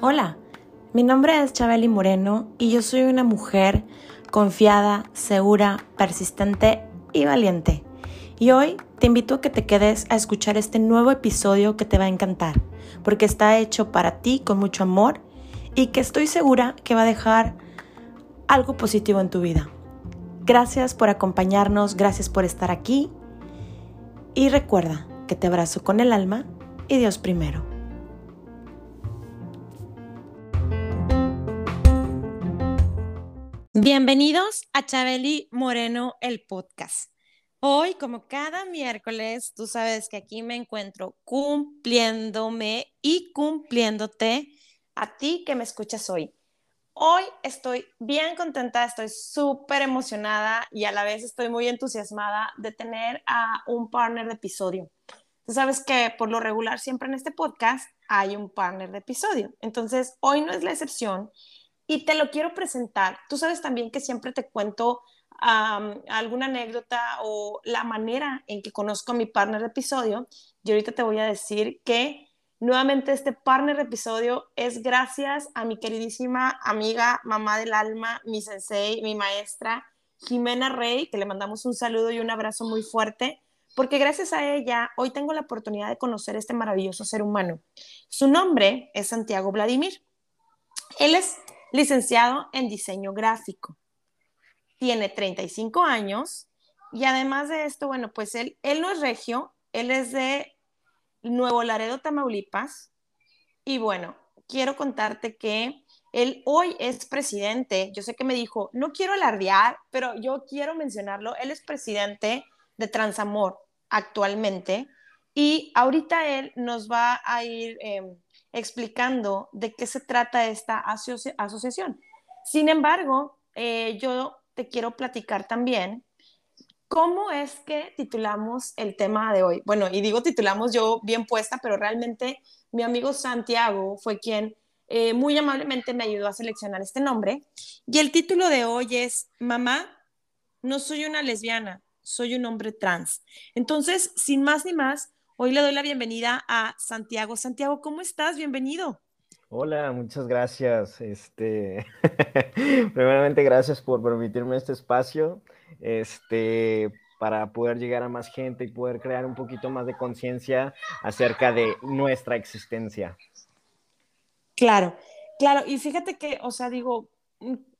Hola, mi nombre es Chabeli Moreno y yo soy una mujer confiada, segura, persistente y valiente. Y hoy te invito a que te quedes a escuchar este nuevo episodio que te va a encantar, porque está hecho para ti con mucho amor y que estoy segura que va a dejar algo positivo en tu vida. Gracias por acompañarnos, gracias por estar aquí y recuerda que te abrazo con el alma y Dios primero. Bienvenidos a Chabeli Moreno, el podcast. Hoy, como cada miércoles, tú sabes que aquí me encuentro cumpliéndome y cumpliéndote a ti que me escuchas hoy. Hoy estoy bien contenta, estoy súper emocionada y a la vez estoy muy entusiasmada de tener a un partner de episodio. Tú sabes que por lo regular siempre en este podcast hay un partner de episodio. Entonces, hoy no es la excepción y te lo quiero presentar. Tú sabes también que siempre te cuento alguna anécdota o la manera en que conozco a mi partner de episodio. Y ahorita te voy a decir que nuevamente este partner episodio es gracias a mi queridísima amiga, mamá del alma, mi sensei, mi maestra, Jimena Rey, que le mandamos un saludo y un abrazo muy fuerte, porque gracias a ella hoy tengo la oportunidad de conocer este maravilloso ser humano. Su nombre es Santiago Vladimir. Él es licenciado en diseño gráfico. Tiene 35 años y además de esto, bueno, pues él, él no es regio, él es de Nuevo Laredo, Tamaulipas. Y bueno, quiero contarte que él hoy es presidente. Yo sé que me dijo, no quiero alardear, pero yo quiero mencionarlo. Él es presidente de Transamor actualmente. Y ahorita él nos va a ir em, explicando de qué se trata esta asociación. Sin embargo, eh, yo te quiero platicar también cómo es que titulamos el tema de hoy. Bueno, y digo titulamos yo bien puesta, pero realmente mi amigo Santiago fue quien eh, muy amablemente me ayudó a seleccionar este nombre. Y el título de hoy es Mamá, no soy una lesbiana, soy un hombre trans. Entonces, sin más ni más, Hoy le doy la bienvenida a Santiago. Santiago, ¿cómo estás? Bienvenido. Hola, muchas gracias. Este, primeramente, gracias por permitirme este espacio, este, para poder llegar a más gente y poder crear un poquito más de conciencia acerca de nuestra existencia. Claro, claro. Y fíjate que, o sea, digo,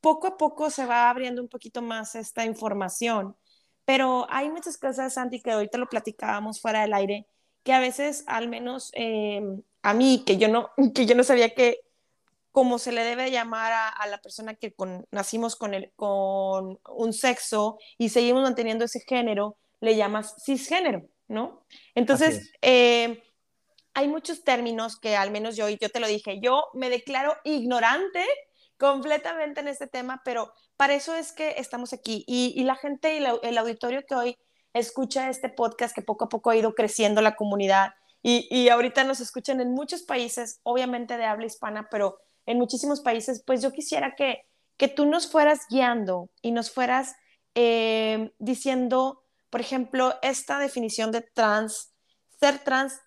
poco a poco se va abriendo un poquito más esta información, pero hay muchas cosas, Santi, que ahorita lo platicábamos fuera del aire, que a veces, al menos em, a mí, que yo, no, que yo no sabía que como se le debe llamar a, la persona que nacimos con, el, con un sexo y seguimos manteniendo ese género, le llamas cisgénero, ¿no? Entonces, em, hay muchos términos que al menos yo, y yo te lo dije, yo me declaro ignorante completamente en este tema, pero para eso es que estamos aquí. Y, la gente y el auditorio que hoy escucha este podcast que poco a poco ha ido creciendo la comunidad y, y ahorita nos escuchan en muchos países, obviamente de habla hispana, pero en muchísimos países, pues yo quisiera que, que tú nos fueras guiando y nos fueras eh, diciendo, por ejemplo, esta definición de trans, ser trans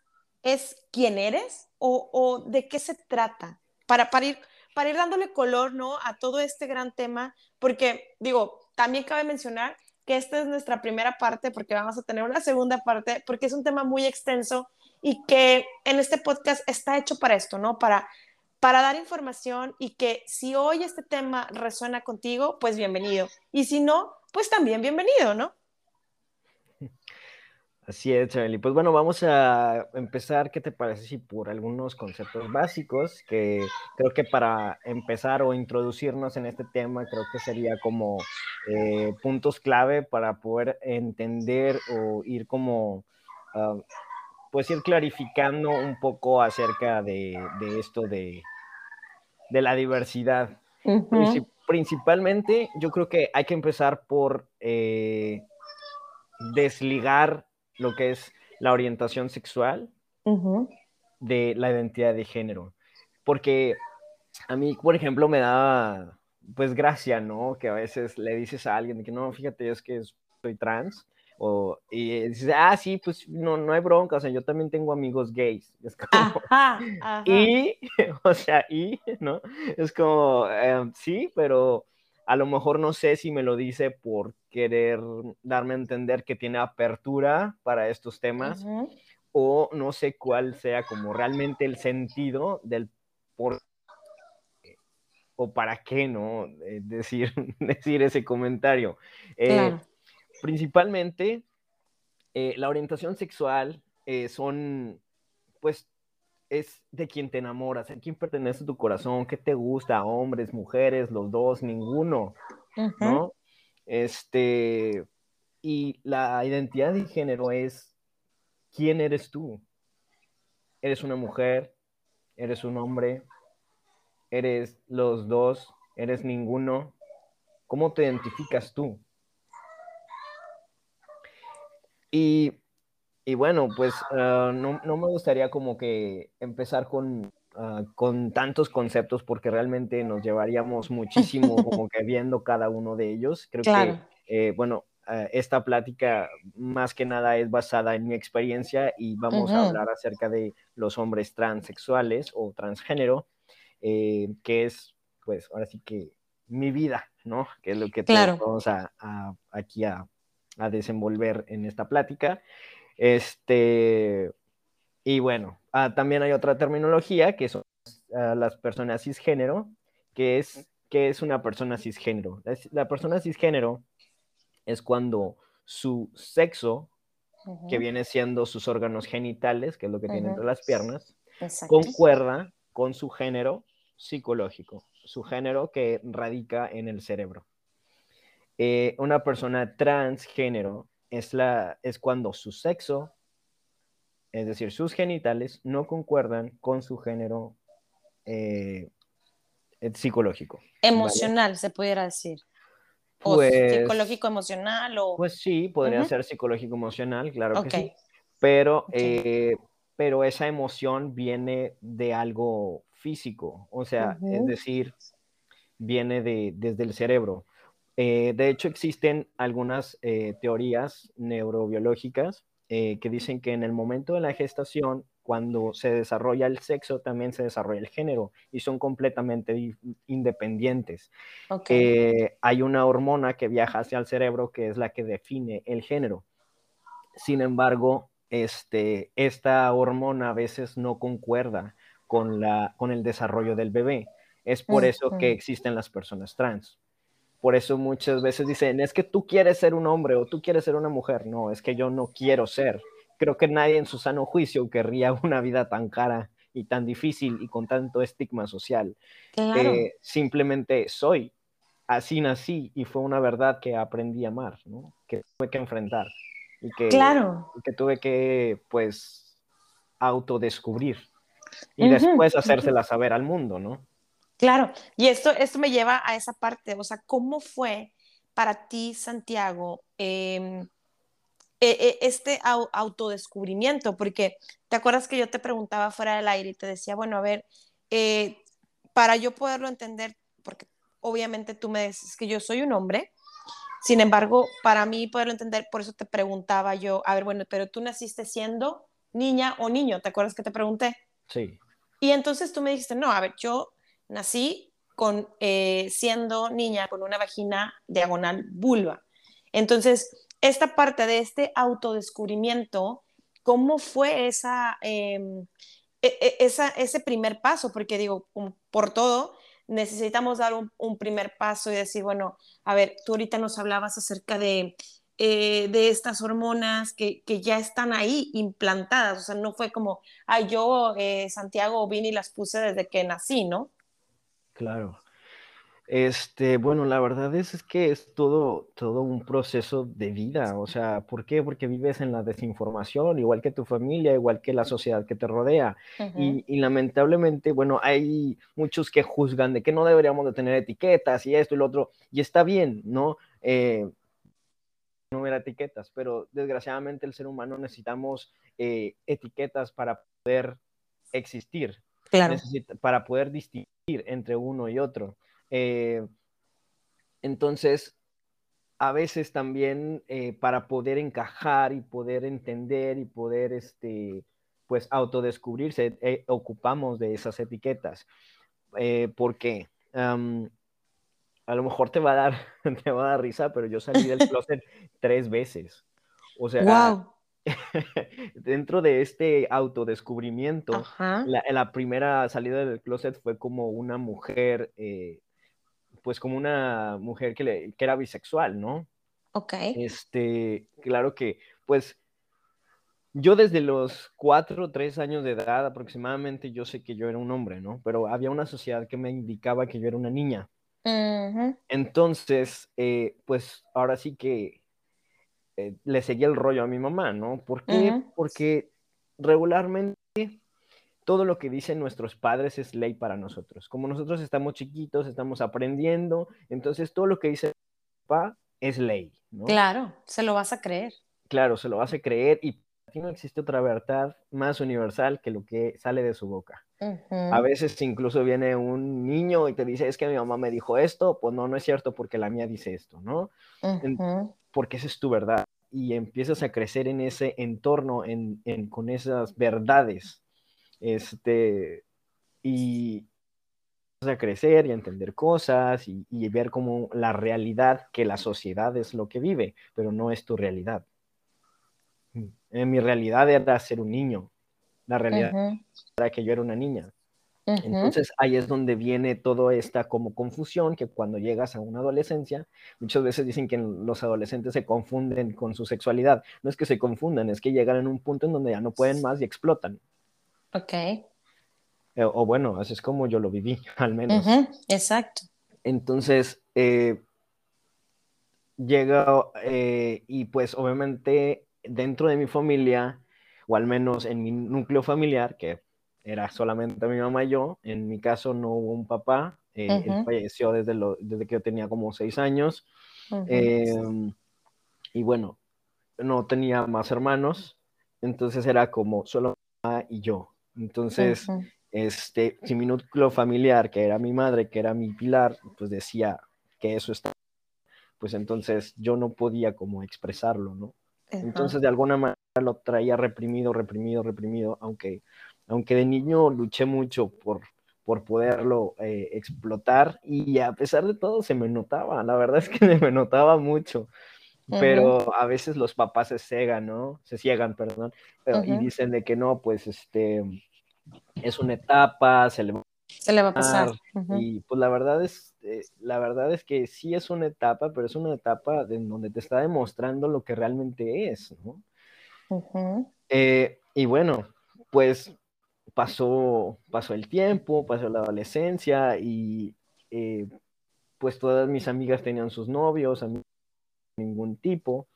es quién eres o, o de qué se trata, para, para, ir, para ir dándole color ¿no? a todo este gran tema, porque digo, también cabe mencionar que esta es nuestra primera parte porque vamos a tener una segunda parte porque es un tema muy extenso y que en este podcast está hecho para esto, ¿no? Para, para dar información y que si hoy este tema resuena contigo, pues bienvenido. Y si no, pues también bienvenido, ¿no? Así es, Charlie. Pues bueno, vamos a empezar. ¿Qué te parece si por algunos conceptos básicos que creo que para empezar o introducirnos en este tema, creo que sería como eh, puntos clave para poder entender o ir como, ah, pues ir clarificando un poco acerca de, esto de, la diversidad. Principalmente, yo creo que hay que empezar por eh, desligar lo que es la orientación sexual de la identidad de género. Porque a mí, por ejemplo, me da, pues, gracia, ¿no? Que a veces le dices a alguien que no, fíjate, es que soy trans, O, y dice, ah, sí, pues no, no hay bronca, o sea, yo también tengo amigos gays. Es como, Ajá, ajá. y, o sea, y, ¿no? Es como, eh, sí, pero a lo mejor no sé si me lo dice por querer darme a entender que tiene apertura para estos temas o no sé cuál sea como realmente el sentido del por o para qué, ¿no? Eh, decir, decir ese comentario. Eh, Claro. Principalmente, eh, la orientación sexual eh, son, pues, es de quien te enamoras, a quién pertenece tu corazón, qué te gusta, hombres, mujeres, los dos, ninguno. ¿no? Este, y la identidad de género es quién eres tú. ¿Eres una mujer? ¿Eres un hombre? ¿Eres los dos? ¿Eres ninguno? ¿Cómo te identificas tú? Y, y bueno, pues uh, no, no, me gustaría como que empezar con, uh, con tantos conceptos porque realmente nos llevaríamos muchísimo como que viendo cada uno de ellos. Creo claro. que, eh, bueno, uh, esta plática más que nada es basada en mi experiencia y vamos -huh. a hablar acerca de los hombres transexuales o transgénero, eh, que es, pues, ahora sí que mi vida, ¿no? Que es lo que claro. vamos a, a aquí a, a desenvolver en esta plática. Este, y bueno, uh, también hay otra terminología que son uh, las personas cisgénero, que es, que es una persona cisgénero. La, la, persona cisgénero es cuando su sexo, uh -huh. que viene siendo sus órganos genitales, que es lo que tiene entre las piernas, Exacto. concuerda con su género psicológico, su género que radica en el cerebro. Eh, una persona transgénero es, la, es cuando su sexo, es decir, sus genitales, no concuerdan con su género eh, psicológico. Emocional, ¿vale? se pudiera decir. Pues, o psicológico emocional o... Pues sí, podría uh -huh. ser psicológico emocional, claro okay. que sí. Pero, Okay. eh, pero esa emoción viene de algo físico, o sea, Uh -huh. es decir, viene de, desde el cerebro. Eh, de hecho, existen algunas eh, teorías neurobiológicas eh, que dicen que en el momento de la gestación, cuando se desarrolla el sexo, también se desarrolla el género y son completamente independientes. Okay. hay una hormona que viaja hacia el cerebro que es la que define el género. Sin embargo, este, esta hormona a veces no concuerda con, la, con el desarrollo del bebé. Es por eso que existen las personas trans. Por eso muchas veces dicen, es que tú quieres ser un hombre o tú quieres ser una mujer. No, es que yo no quiero ser. Creo que nadie en su sano juicio querría una vida tan cara y tan difícil y con tanto estigma social. Claro. Eh, simplemente soy. Así nací y fue una verdad que aprendí a amar, ¿no? que tuve que enfrentar y que, claro. y que tuve que, pues, autodescubrir y Uh -huh. después hacérsela saber al mundo, ¿no? Claro, y esto, esto me lleva a esa parte, o sea, ¿cómo fue para ti, Santiago, eh, eh, este au autodescubrimiento? Porque te acuerdas que yo te preguntaba fuera del aire y te decía, bueno, a ver, eh, para yo poderlo entender, porque obviamente tú me dices que yo soy un hombre, sin embargo, para mí poderlo entender, por eso te preguntaba yo, a ver, bueno, pero tú naciste siendo niña o niño, ¿te acuerdas que te pregunté? Sí. Y entonces tú me dijiste, no, a ver, yo nací con, eh, siendo niña con una vagina diagonal vulva. Entonces, esta parte de este autodescubrimiento, ¿cómo fue esa, eh, esa, ese primer paso? Porque digo, por todo, necesitamos dar un, primer paso y decir, bueno, a ver, tú ahorita nos hablabas acerca de, eh, de estas hormonas que, que, ya están ahí implantadas, o sea, no fue como, ay, yo, eh, Santiago, vine y las puse desde que nací, ¿no? Claro. Este, bueno, la verdad es, es que es todo, todo un proceso de vida, o sea, ¿por qué? Porque vives en la desinformación, igual que tu familia, igual que la sociedad que te rodea. Uh -huh. y, y, lamentablemente, bueno, hay muchos que juzgan de que no deberíamos de tener etiquetas y esto y lo otro, y está bien, ¿no? Eh, no hubiera etiquetas, pero desgraciadamente el ser humano necesitamos eh, etiquetas para poder existir, claro. Necesita, para poder distinguir entre uno y otro. Eh, entonces, a veces también eh, para poder encajar y poder entender y poder, este, pues, autodescubrirse, eh, ocupamos de esas etiquetas. Eh, porque a lo mejor te va a dar, te va a dar risa, pero yo salí del closet tres veces. O sea, dentro de este autodescubrimiento, la, la, primera salida del closet fue como una mujer, eh, pues como una mujer que, le, que era bisexual, ¿no? Ok. Este, claro que, pues, yo desde los cuatro o tres años de edad aproximadamente, yo sé que yo era un hombre, ¿no? Pero había una sociedad que me indicaba que yo era una niña. Entonces, eh, pues ahora sí que eh, le seguía el rollo a mi mamá, ¿no? ¿Por qué? Porque regularmente todo lo que dicen nuestros padres es ley para nosotros. Como nosotros estamos chiquitos, estamos aprendiendo, entonces todo lo que dice papá es ley, ¿no? Claro, se lo vas a creer. Claro, se lo vas a creer y aquí no existe otra verdad más universal que lo que sale de su boca. A veces incluso viene un niño y te dice, es que mi mamá me dijo esto, pues no, no es cierto porque la mía dice esto, ¿no? porque esa es tu verdad. Y empiezas a crecer en ese entorno, en, con esas verdades. Este, y a crecer y a entender cosas y, y, ver como la realidad que la sociedad es lo que vive, pero no es tu realidad. En mi realidad era ser un niño, la realidad era que yo era una niña. Entonces ahí es donde viene toda esta como confusión que cuando llegas a una adolescencia, muchas veces dicen que los adolescentes se confunden con su sexualidad. No es que se confundan, es que llegan en un punto en donde ya no pueden más y explotan. Ok. Eh, o, bueno, así es como yo lo viví, al menos. Exacto. Entonces, eh, llega eh, y pues obviamente dentro de mi familia, o al menos en mi núcleo familiar, que era solamente mi mamá y yo. En mi caso no hubo un papá, eh, él falleció desde, lo, desde que yo tenía como seis años. Em, y bueno, no tenía más hermanos, entonces era como solo mamá y yo. Entonces, este, si mi núcleo familiar, que era mi madre, que era mi pilar, pues decía que eso está, pues entonces yo no podía como expresarlo, ¿no? Entonces, de alguna manera lo traía reprimido, reprimido, reprimido, aunque aunque de niño luché mucho por, por poderlo eh, explotar y a pesar de todo se me notaba, la verdad es que me notaba mucho, pero a veces los papás se cegan, ¿no? Se ciegan, perdón, y dicen de que no, pues este, es una etapa, se le va, se le va a pasar. Y pues la verdad es, eh, la verdad es que sí es una etapa, pero es una etapa en donde te está demostrando lo que realmente es, ¿no? Eh, y bueno, pues pasó, pasó el tiempo, pasó la adolescencia y eh, pues todas mis amigas tenían sus novios, ningún tipo.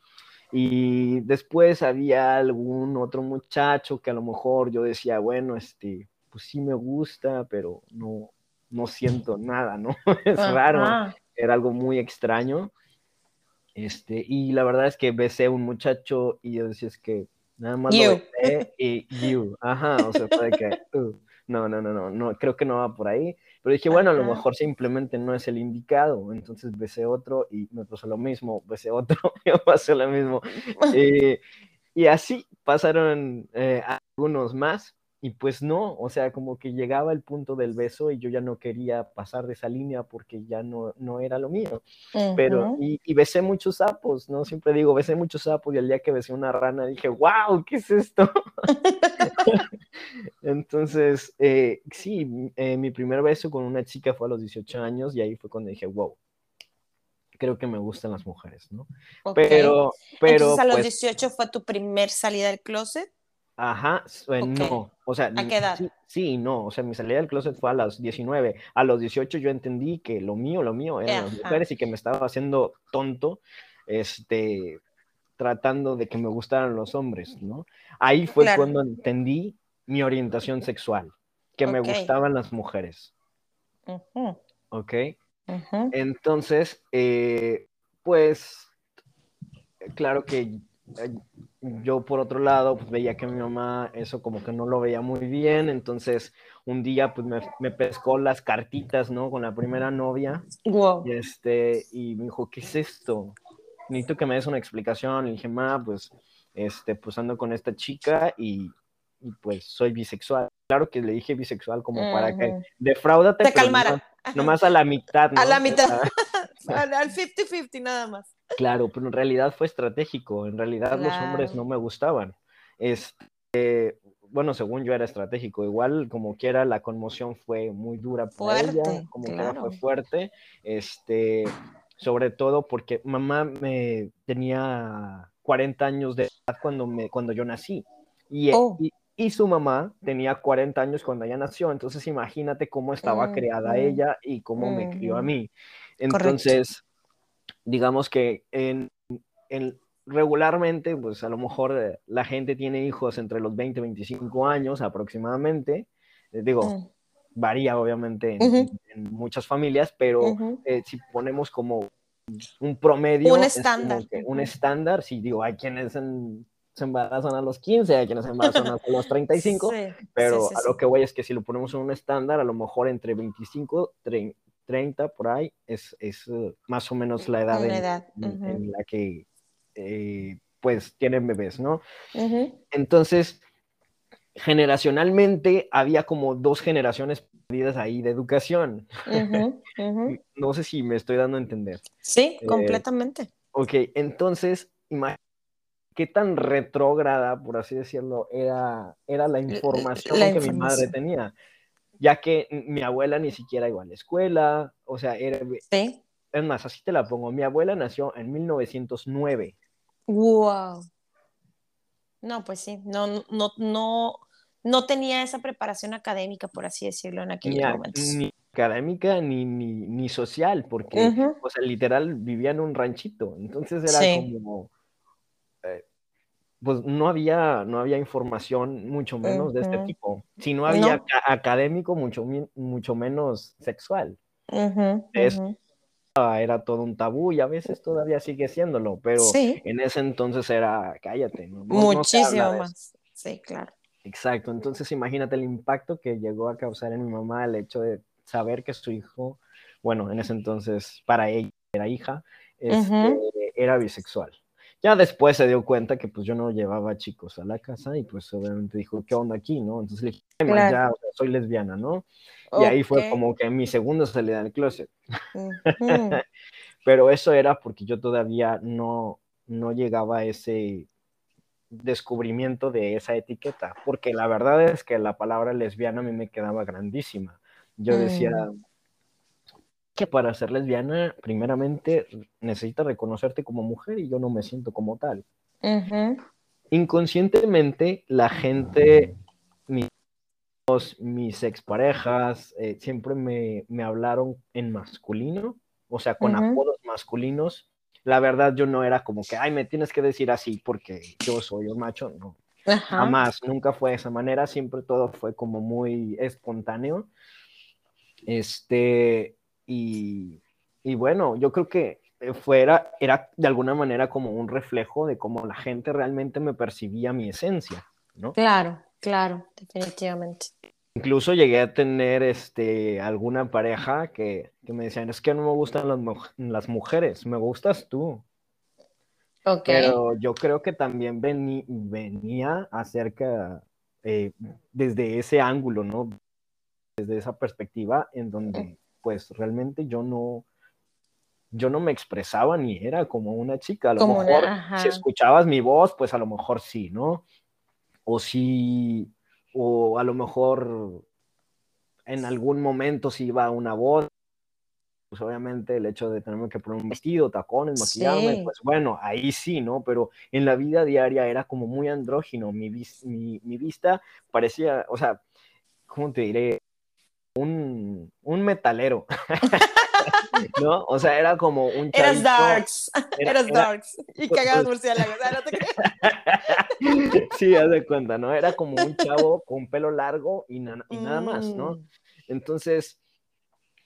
Y después había algún otro muchacho que a lo mejor yo decía, bueno, este, pues sí me gusta, pero no, no siento nada, ¿no? es raro, era algo muy extraño. Este, y la verdad es que besé a un muchacho y yo decía, es que Nada más lo y you. Ajá, o sea, puede que. Uh, no, no, no, no, no, creo que no va por ahí. Pero dije, bueno, a lo mejor simplemente no es el indicado. Entonces besé otro y me pasó lo mismo, besé otro y me pasó lo mismo. Eh, y así pasaron eh, algunos más y pues no, o sea, como que llegaba el punto del beso y yo ya no quería pasar de esa línea porque ya no, no era lo mío. Pero, y, y, besé muchos sapos, ¿no? Siempre digo, besé muchos sapos y al día que besé una rana dije, wow, ¿qué es esto? Entonces, eh, sí, eh, mi primer beso con una chica fue a los 18 años y ahí fue cuando dije, wow, creo que me gustan las mujeres, ¿no? Pero, pero... Entonces, a los 18 fue tu primer salida del closet. Ajá, eh, no, o sea, ¿a qué edad? Sí, no, o sea, mi salida del closet fue a los 19. A los 18 yo entendí que lo mío, lo mío eran las mujeres y que me estaba haciendo tonto, este, tratando de que me gustaran los hombres, ¿no? Ahí fue cuando entendí mi orientación sexual, que me gustaban las mujeres. ¿Ok? Entonces, eh, pues, claro que eh, yo por otro lado pues veía que mi mamá eso como que no lo veía muy bien, entonces un día pues me, pescó las cartitas, ¿no? Con la primera novia. Y, este, y me dijo, ¿qué es esto? necesito que me des una explicación. Y dije, ma, pues, este, pues ando con esta chica y, y pues soy bisexual. Claro que le dije bisexual como para que defraudate. Te calmara. nomás a la mitad. ¿no? A la mitad. al 50-50 nada más. Claro, pero en realidad fue estratégico. En realidad los hombres no me gustaban. Este, bueno, según yo era estratégico. Igual, como quiera, la conmoción fue muy dura para ella, como claro. fue fuerte. Este, sobre todo porque mamá me tenía 40 años de edad cuando, me, cuando yo nací. Y, oh. y, y, su mamá tenía 40 años cuando ella nació. Entonces, imagínate cómo estaba creada ella y cómo me crió a mí. Entonces, digamos que en, en regularmente, pues a lo mejor la gente tiene hijos entre los 20 y 25 años aproximadamente. Eh, digo, mm. varía obviamente en, muchas familias, pero eh, si ponemos como un promedio, un estándar. un estándar, si digo, hay quienes se embarazan a los 15, hay quienes se embarazan a los 35, pero a lo que voy es que si lo ponemos en un estándar, a lo mejor entre 25, 30, por ahí, es, es más o menos la edad, en la que eh, pues tienen bebés, ¿no? Entonces, generacionalmente había como dos generaciones perdidas ahí de educación. no sé si me estoy dando a entender. Sí, eh, completamente. Ok, entonces, imagínate qué tan retrógrada, por así decirlo, era, era la información que mi madre tenía, ya que mi abuela ni siquiera iba a la escuela, o sea, era... Sí. Es más, así te la pongo, mi abuela nació en 1909. Wow. No, pues sí, no, no, no, no tenía esa preparación académica, por así decirlo, en aquellos ni, momentos. Ni académica ni, ni, social, porque, o sea, literal vivía en un ranchito, entonces era como, pues no había, no había información, mucho menos de este tipo. Si no había académico, mucho, mucho menos sexual era todo un tabú y a veces todavía sigue siéndolo, pero en ese entonces era, cállate. Muchísimo más. Sí, claro. Exacto, entonces imagínate el impacto que llegó a causar en mi mamá el hecho de saber que su hijo, bueno, en ese entonces para ella era hija, este, era bisexual. Ya después se dio cuenta que pues yo no llevaba chicos a la casa y pues obviamente dijo, ¿qué onda aquí, no? Entonces le dije, ya, soy lesbiana, ¿no? Y ahí fue como que mi segundo salida del closet. Pero eso era porque yo todavía no, no llegaba a ese descubrimiento de esa etiqueta, porque la verdad es que la palabra lesbiana a mí me quedaba grandísima. Yo decía mm. Que para ser lesbiana, primeramente necesitas reconocerte como mujer y yo no me siento como tal. Inconscientemente, la gente, mis exparejas eh, siempre me, me, hablaron en masculino, o sea, con apodos masculinos. La verdad, yo no era como que, ay, me tienes que decir así porque yo soy un macho, no. Jamás, nunca fue de esa manera, siempre todo fue como muy espontáneo. Este, y, y bueno, yo creo que fuera, era de alguna manera como un reflejo de cómo la gente realmente me percibía mi esencia, ¿no? Claro. Claro, definitivamente. Incluso llegué a tener este, alguna pareja que, me decían, es que no me gustan las, mujeres, me gustas tú. Okay. Pero yo creo que también venía acerca, eh, desde ese ángulo, ¿no? Desde esa perspectiva en donde, pues, realmente yo no, yo no me expresaba ni era como una chica. A lo mejor, si escuchabas mi voz, pues a lo mejor sí, ¿no? o si, o a lo mejor en algún momento si iba una voz, pues obviamente el hecho de tenerme que poner un vestido, tacones, maquillarme, pues bueno, ahí sí, ¿no? Pero en la vida diaria era como muy andrógino, mi, mi, mi vista parecía, o sea, ¿cómo te diré? Un, un metalero. ¿no? O sea, era como un chavito. Eras darks, eras darks. Y pues, cagabas pues murciélagos, no te Sí, haz de cuenta, ¿no? Era como un chavo con pelo largo y, nada más, ¿no? Mm. Entonces,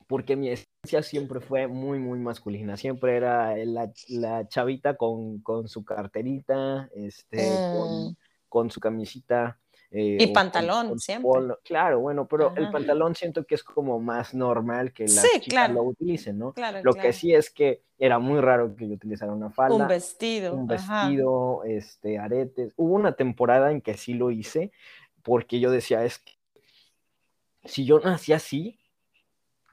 porque mi esencia siempre fue muy, muy masculina. Siempre era la, la chavita con, con, su carterita, este, con, mm. con, su camisita Eh, y pantalón, siempre. Claro, bueno, pero el pantalón siento que es como más normal que las chicas lo utilicen, ¿no? lo que sí es que era muy raro que yo utilizara una falda. Un vestido. Un vestido, este, aretes. Hubo una temporada en que sí lo hice, porque yo decía, es que si yo nací así,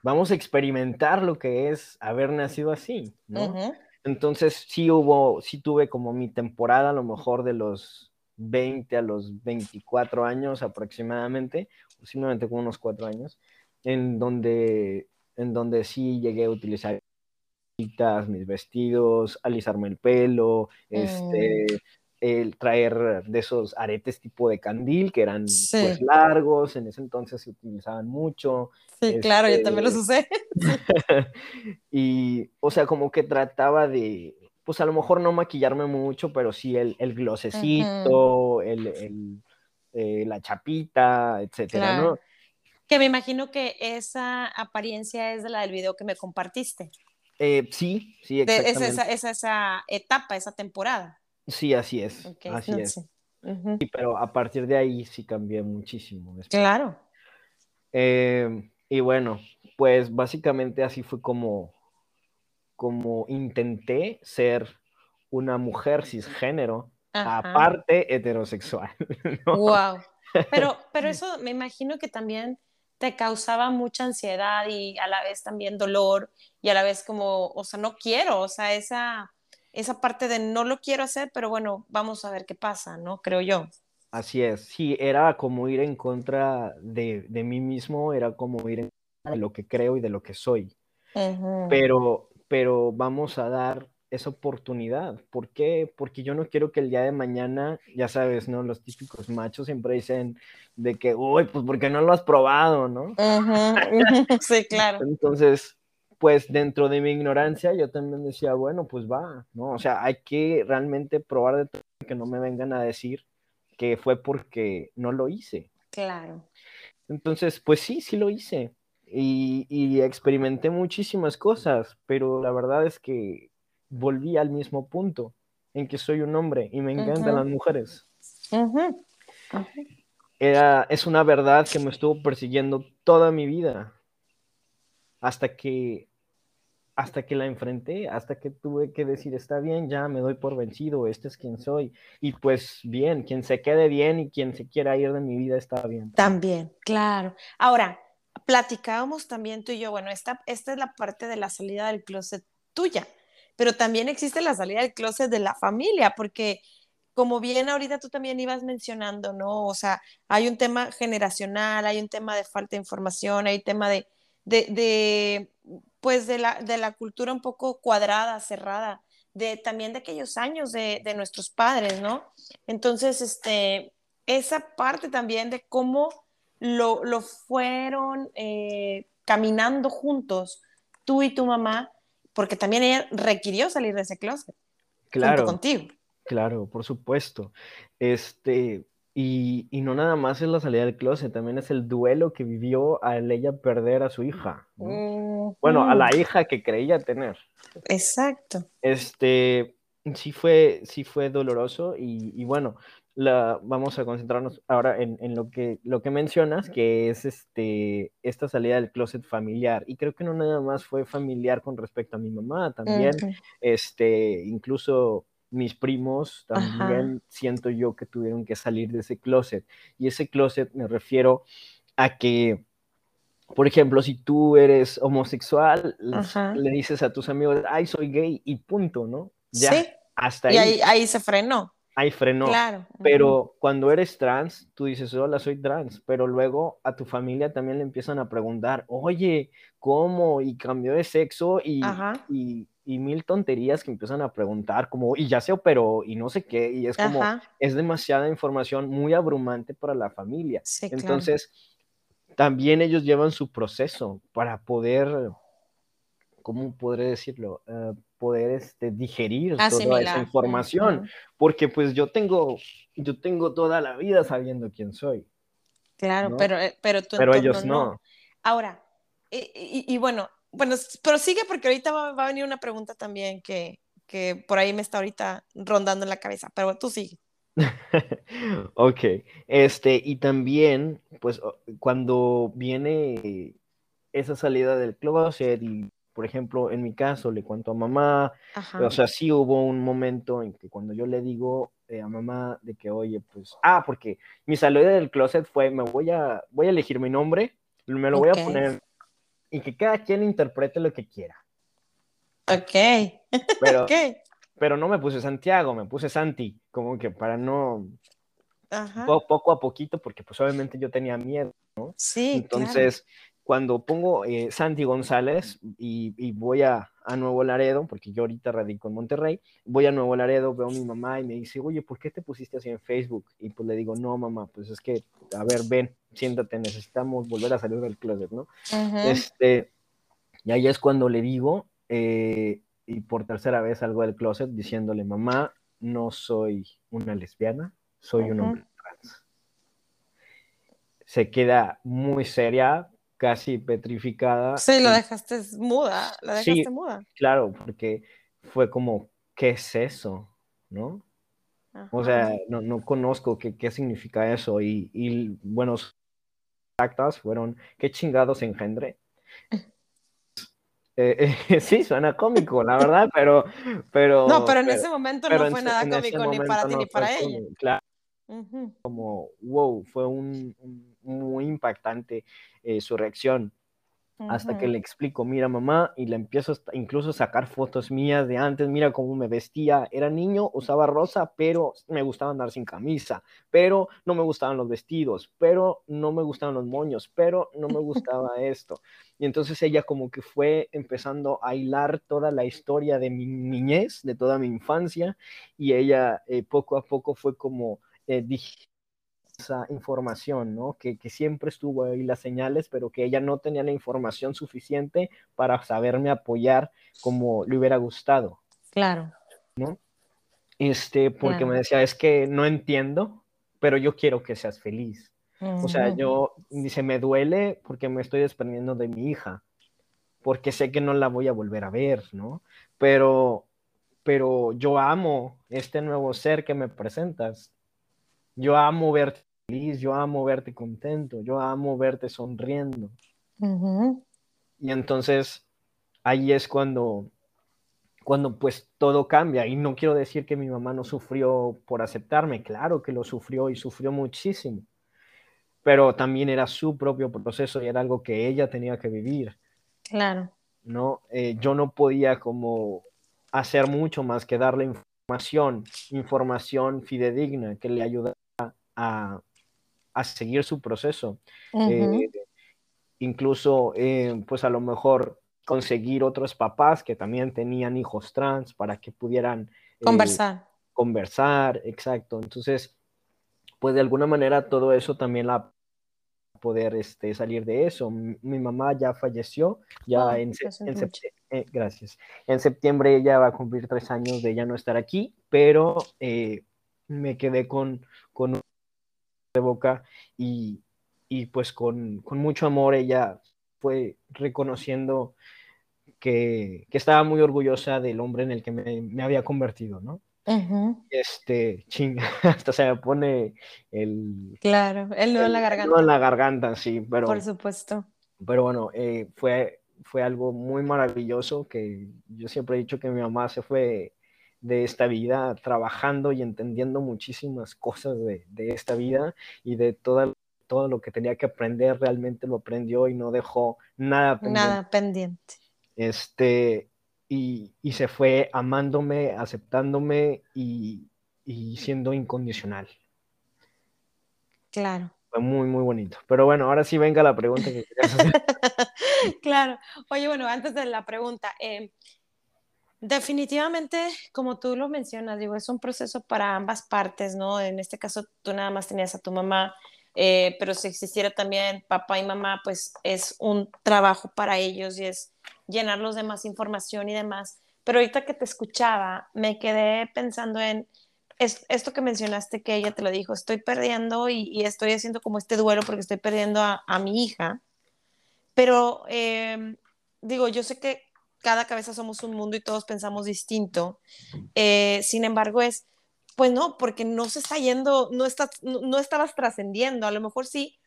vamos a experimentar lo que es haber nacido así, ¿no? Entonces sí hubo, sí tuve como mi temporada a lo mejor de los 20 a los 24 años aproximadamente, posiblemente como unos 4 años, en donde, en donde sí llegué a utilizar mis vestidos, alisarme el pelo, este, mm el traer de esos aretes tipo de candil que eran pues largos, en ese entonces se utilizaban mucho. Sí, claro, yo también los usé. y, o sea, como que trataba de, pues a lo mejor no maquillarme mucho, pero sí el, el glosecito, el, eh, la chapita, etcétera, ¿no? Que me imagino que esa apariencia es de la del video que me compartiste. Eh, sí, sí, exactamente. es, esa, es esa etapa, esa temporada. Sí, así es. así es. pero a partir de ahí sí cambié muchísimo. Claro. Em, y bueno, pues básicamente así fue como, como intenté ser una mujer cisgénero, aparte heterosexual. Wow. Pero, pero eso me imagino que también te causaba mucha ansiedad y a la vez también dolor y a la vez como, o sea, no quiero, o sea, esa esa parte de no lo quiero hacer, pero bueno, vamos a ver qué pasa, ¿no? Creo yo. Así es, sí, era como ir en contra de, de mí mismo, era como ir en contra de lo que creo y de lo que soy. Pero, pero vamos a dar esa oportunidad. ¿Por qué? Porque yo no quiero que el día de mañana, ya sabes, ¿no? Los típicos machos siempre dicen de que, uy, pues porque no lo has probado, ¿no? Sí, claro. Entonces, pues dentro de mi ignorancia yo también decía, bueno, pues va, ¿no? O sea, hay que realmente probar de todo que no me vengan a decir que fue porque no lo hice. Claro. Entonces, pues sí, sí lo hice. Y, experimenté muchísimas cosas, pero la verdad es que volví al mismo punto, en que soy un hombre y me encantan las mujeres. Era, es una verdad que me estuvo persiguiendo toda mi vida, hasta que hasta que la enfrenté, hasta que tuve que decir, está bien, ya me doy por vencido, este es quien soy. Y pues bien, quien se quede bien y quien se quiera ir de mi vida está bien. También, claro. Ahora, platicábamos también tú y yo, bueno, esta, esta es la parte de la salida del closet tuya, pero también existe la salida del closet de la familia, porque como bien ahorita tú también ibas mencionando, ¿no? O sea, hay un tema generacional, hay un tema de falta de información, hay tema de, de pues de la, de la cultura un poco cuadrada, cerrada, de también de aquellos años de, de nuestros padres, ¿no? Entonces, este, esa parte también de cómo lo, lo fueron eh, caminando juntos, tú y tu mamá, porque también ella requirió salir de ese closet. Claro. contigo. Claro, por supuesto. Este, y, y, no nada más es la salida del closet, también es el duelo que vivió al ella perder a su hija. Bueno, a la hija que creía tener. Exacto. Este, sí fue, sí fue doloroso y, y bueno, la, vamos a concentrarnos ahora en, en, lo, que, lo que mencionas, que es este, esta salida del closet familiar. Y creo que no nada más fue familiar con respecto a mi mamá, también, este, incluso mis primos también siento yo que tuvieron que salir de ese closet. Y ese closet me refiero a que, por ejemplo, si tú eres homosexual, le dices a tus amigos, ay, soy gay y punto, ¿no? Ya, sí. hasta ahí. Y ahí, se frenó. Ahí frenó. Claro. Pero cuando eres trans, tú dices, hola, soy trans, pero luego a tu familia también le empiezan a preguntar, oye, ¿cómo? Y cambió de sexo y, y y mil tonterías que empiezan a preguntar, como, y ya se operó, y no sé qué, y es como, es demasiada información muy abrumante para la familia. Entonces, también ellos llevan su proceso para poder, ¿cómo podré decirlo? Eh, poder este, digerir toda esa información, porque pues yo tengo, yo tengo toda la vida sabiendo quién soy. Claro, pero, eh, pero, pero ellos no. Ahora, y, bueno, bueno, pero sigue porque ahorita va, a venir una pregunta también que, que, por ahí me está ahorita rondando en la cabeza, pero tú sigue. ok, este, y también, pues, cuando viene esa salida del closet y, por ejemplo, en mi caso, le cuento a mamá, o sea, sí hubo un momento en que cuando yo le digo eh, a mamá de que, oye, pues, ah, porque mi salida del closet fue, me voy a, voy a elegir mi nombre, me lo voy a poner y que cada quien interprete lo que quiera. Ok. Pero, pero no me puse Santiago, me puse Santi, como que para no, poco a poquito, porque pues obviamente yo tenía miedo, ¿no? Sí. Entonces, cuando pongo eh, Santi González y, voy a, a, Nuevo Laredo, porque yo ahorita radico en Monterrey, voy a Nuevo Laredo, veo a mi mamá y me dice, oye, ¿por qué te pusiste así en Facebook? Y pues le digo, no, mamá, pues es que, a ver, ven, siéntate, necesitamos volver a salir del closet, ¿no? Este, y ahí es cuando le digo, eh, y por tercera vez salgo del closet diciéndole, mamá, no soy una lesbiana, soy un hombre trans. Se queda muy seria, casi petrificada. Sí, lo dejaste muda, la dejaste muda. Claro, porque fue como, ¿qué es eso? ¿No? O sea, no, no conozco qué, qué, significa eso. Y, y buenos actas fueron, ¿qué chingados engendre? Eh, eh, sí, suena cómico, la verdad, pero, pero... No, pero en ese momento no fue nada cómico ni para ti ni para ella. claro, como, wow, fue un, muy impactante eh, su reacción. Hasta que le explico, mira mamá, y le empiezo incluso a sacar fotos mías de antes, mira cómo me vestía, era niño, usaba rosa, pero me gustaba andar sin camisa, pero no me gustaban los vestidos, pero no me gustaban los moños, pero no me gustaba esto. Y entonces ella como que fue empezando a hilar toda la historia de mi niñez, de toda mi infancia, y ella eh, poco a poco fue como eh, esa información, ¿no? Que, que, siempre estuvo ahí las señales, pero que ella no tenía la información suficiente para saberme apoyar como le hubiera gustado. Claro. ¿No? Este, porque me decía, es que no entiendo, pero yo quiero que seas feliz. O sea, yo, dice, me duele porque me estoy desprendiendo de mi hija, porque sé que no la voy a volver a ver, ¿no? Pero, pero yo amo este nuevo ser que me presentas. Yo amo verte feliz, yo amo verte contento, yo amo verte sonriendo. Y entonces ahí es cuando, cuando pues todo cambia. Y no quiero decir que mi mamá no sufrió por aceptarme, claro que lo sufrió y sufrió muchísimo. Pero también era su propio proceso y era algo que ella tenía que vivir. Claro. ¿no? Eh, yo no podía como hacer mucho más que darle información, información fidedigna que le ayudara a, seguir su proceso. Eh, incluso, eh, pues a lo mejor conseguir otros papás que también tenían hijos trans para que pudieran eh, conversar. Conversar, exacto. Entonces, pues de alguna manera todo eso también la poder este, salir de eso. Mi, mamá ya falleció, ya en, en gracias. En septiembre ella va a cumplir tres años de ya no estar aquí, pero me quedé con, con de boca y, pues con, mucho amor ella fue reconociendo que, estaba muy orgullosa del hombre en el que me, había convertido, ¿no? Este, chinga, hasta se me pone el... Claro, el nudo en la garganta. en la garganta, sí, pero... Por supuesto. Pero bueno, eh, fue, fue algo muy maravilloso que yo siempre he dicho que mi mamá se fue de esta vida, trabajando y entendiendo muchísimas cosas de, esta vida y de todo, todo lo que tenía que aprender, realmente lo aprendió y no dejó nada pendiente. Nada pendiente. Este, y, se fue amándome, aceptándome y, siendo incondicional. Claro. Fue muy, muy bonito. Pero bueno, ahora sí venga la pregunta que querías hacer. claro. Oye, bueno, antes de la pregunta, eh, Definitivamente, como tú lo mencionas, digo, es un proceso para ambas partes, ¿no? En este caso, tú nada más tenías a tu mamá, eh, pero si existiera también papá y mamá, pues es un trabajo para ellos y es llenarlos de más información y demás. Pero ahorita que te escuchaba, me quedé pensando en esto que mencionaste, que ella te lo dijo, estoy perdiendo y, estoy haciendo como este duelo porque estoy perdiendo a, mi hija. Pero em, digo, yo sé que cada cabeza somos un mundo y todos pensamos distinto. Eh, sin embargo, es pues no, porque no se está yendo, no, estás, no, estabas trascendiendo, a lo mejor sí,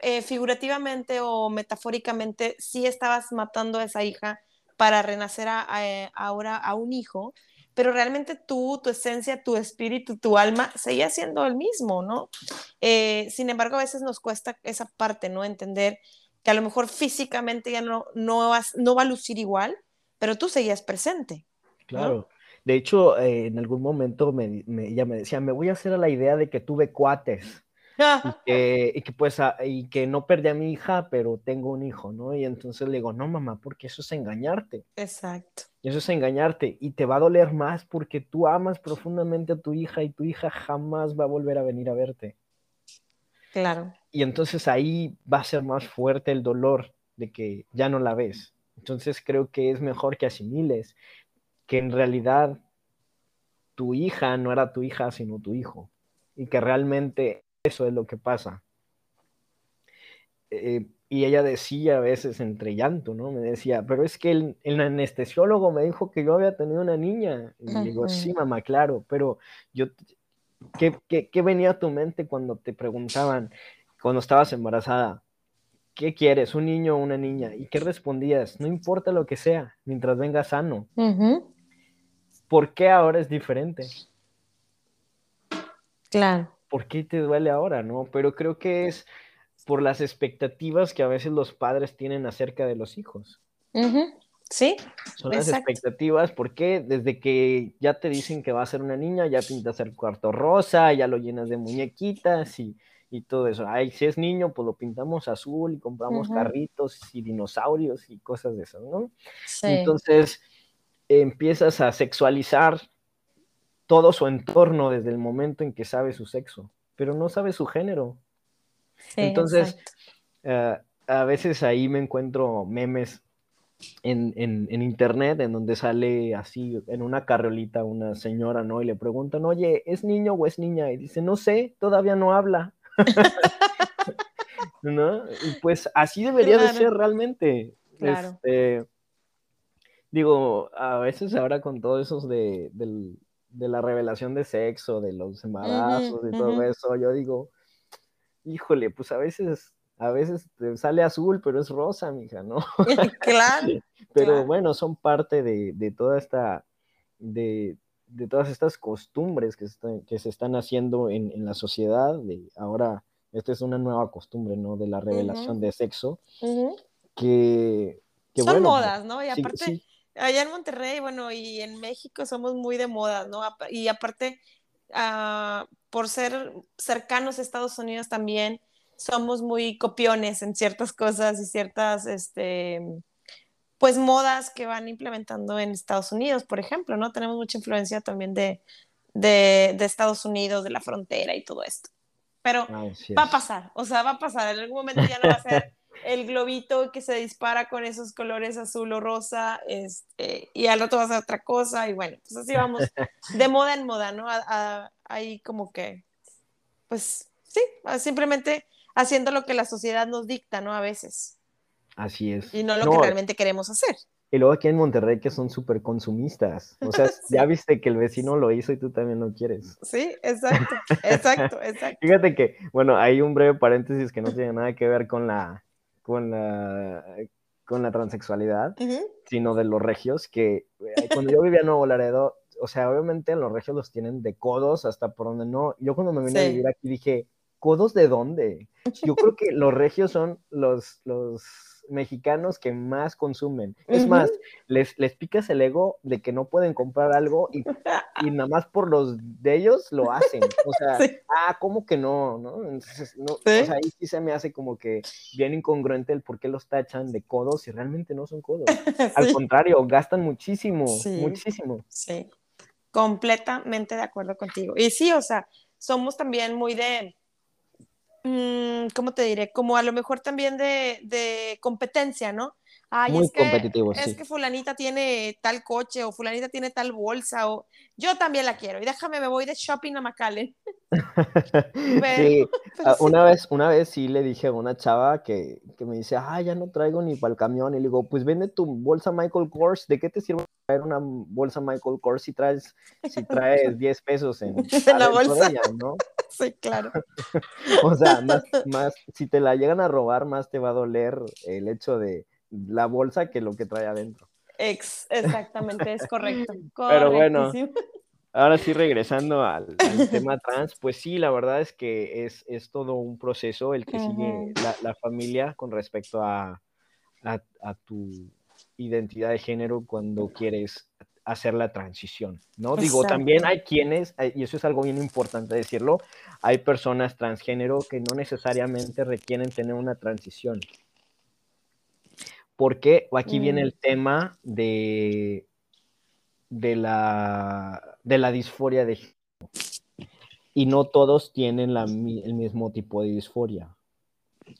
eh, figurativamente o metafóricamente, sí estabas matando a esa hija para renacer a, ahora a un hijo, pero realmente tú, tu esencia, tu espíritu, tu alma, seguía siendo el mismo, ¿no? Eh, sin embargo, a veces nos cuesta esa parte, ¿no? Entender que a lo mejor físicamente ya no, no, no va a lucir igual, pero tú seguías presente. Claro. De hecho, eh, en algún momento me, ella me decía, me voy a hacer a la idea de que tuve cuates. y, que, pues y que no perdí a mi hija, pero tengo un hijo, ¿no? Y entonces le digo, no mamá, porque eso es engañarte. Exacto. Y eso es engañarte y te va a doler más porque tú amas profundamente a tu hija y tu hija jamás va a volver a venir a verte. Claro. Y entonces ahí va a ser más fuerte el dolor de que ya no la ves. Entonces creo que es mejor que asimiles que en realidad tu hija no era tu hija, sino tu hijo. Y que realmente eso es lo que pasa. Eh, y ella decía a veces entre llanto, ¿no? Me decía, pero es que el, anestesiólogo me dijo que yo había tenido una niña. Y digo, sí, mamá, claro, pero yo, ¿qué, qué venía a tu mente cuando te preguntaban, cuando estabas embarazada? ¿Qué quieres? ¿Un niño o una niña? ¿Y qué respondías? No importa lo que sea, mientras venga sano. ¿Por qué ahora es diferente? Claro. ¿Por qué te duele ahora, no? Pero creo que es por las expectativas que a veces los padres tienen acerca de los hijos. Sí. Son las expectativas, porque desde que ya te dicen que va a ser una niña, ya pintas el cuarto rosa, ya lo llenas de muñequitas y y todo eso. Ay, si es niño, pues lo pintamos azul y compramos carritos y dinosaurios y cosas de esas, ¿no? Entonces empiezas a sexualizar todo su entorno desde el momento en que sabe su sexo, pero no sabe su género. Entonces, eh, a veces ahí me encuentro memes en, en, internet en donde sale así en una carriolita una señora, ¿no? Y le preguntan, oye, ¿es niño o es niña? Y dice, no sé, todavía no habla. ¿No? Y pues así debería de ser realmente. Este, digo, a veces ahora con todo eso de, la revelación de sexo, de los embarazos y todo eso, yo digo, híjole, pues a veces, a veces te sale azul, pero es rosa, mija, ¿no? claro. pero bueno, son parte de, toda esta, de, de todas estas costumbres que, que se están haciendo en, en, la sociedad, de ahora, esta es una nueva costumbre, ¿no? De la revelación de sexo, que, que, Son modas, ¿no? Y aparte, allá en Monterrey, bueno, y en México somos muy de moda, ¿no? Y aparte, uh, por ser cercanos a Estados Unidos también, somos muy copiones en ciertas cosas y ciertas, este, pues modas que van implementando en Estados Unidos, por ejemplo, ¿no? Tenemos mucha influencia también de, de, Estados Unidos, de la frontera y todo esto. Pero va a pasar, o sea, va a pasar. En algún momento ya no va a ser el globito que se dispara con esos colores azul o rosa, este, y al rato va a ser otra cosa, y bueno, pues así vamos, de moda en moda, ¿no? ahí como que, pues sí, simplemente haciendo lo que la sociedad nos dicta, ¿no? A veces. Así es. Y no lo que realmente queremos hacer. Y luego aquí en Monterrey que son súper consumistas. O sea, ya viste que el vecino lo hizo y tú también lo quieres. Sí, exacto, exacto, exacto. Fíjate que, bueno, hay un breve paréntesis que no tiene nada que ver con la, con la, con la transexualidad, sino de los regios, que eh, cuando yo vivía en Nuevo Laredo, o sea, obviamente los regios los tienen de codos hasta por donde no. Yo cuando me vine a vivir aquí dije, ¿codos de dónde? Yo creo que los regios son los, los mexicanos que más consumen. Es más, les, les picas el ego de que no pueden comprar algo y, y, nada más por los de ellos lo hacen. O sea, ah, ¿cómo que no? ¿no? Entonces, no O sea, ahí sí se me hace como que bien incongruente el por qué los tachan de codos si realmente no son codos. Al contrario, gastan muchísimo, muchísimo. Sí, completamente de acuerdo contigo. Y sí, o sea, somos también muy de ¿cómo te diré? Como a lo mejor también de, competencia, ¿no? Ay, Muy es que, competitivo, Es que fulanita tiene tal coche o fulanita tiene tal bolsa o yo también la quiero y déjame, me voy de shopping a McAllen. sí, ah, una vez, una vez sí le dije a una chava que, me dice, ah, ya no traigo ni para el camión y le digo, pues vende tu bolsa Michael Kors, ¿de qué te sirve traer una bolsa Michael Kors si traes, si traes 10 pesos en, la bolsa. ¿no? Sí, claro. o sea, más, más, si te la llegan a robar, más te va a doler el hecho de la bolsa que lo que trae adentro. Ex, exactamente, es correcto. Pero bueno, ahora sí regresando al, tema trans, pues sí, la verdad es que es, es todo un proceso el que sigue la, la, familia con respecto a, a, a tu identidad de género cuando quieres hacer la transición, ¿no? Digo, también hay quienes, y eso es algo bien importante decirlo, hay personas transgénero que no necesariamente requieren tener una transición. Porque aquí viene mm. el tema de, de, la, de la disforia de género. Y no todos tienen el mismo tipo de disforia.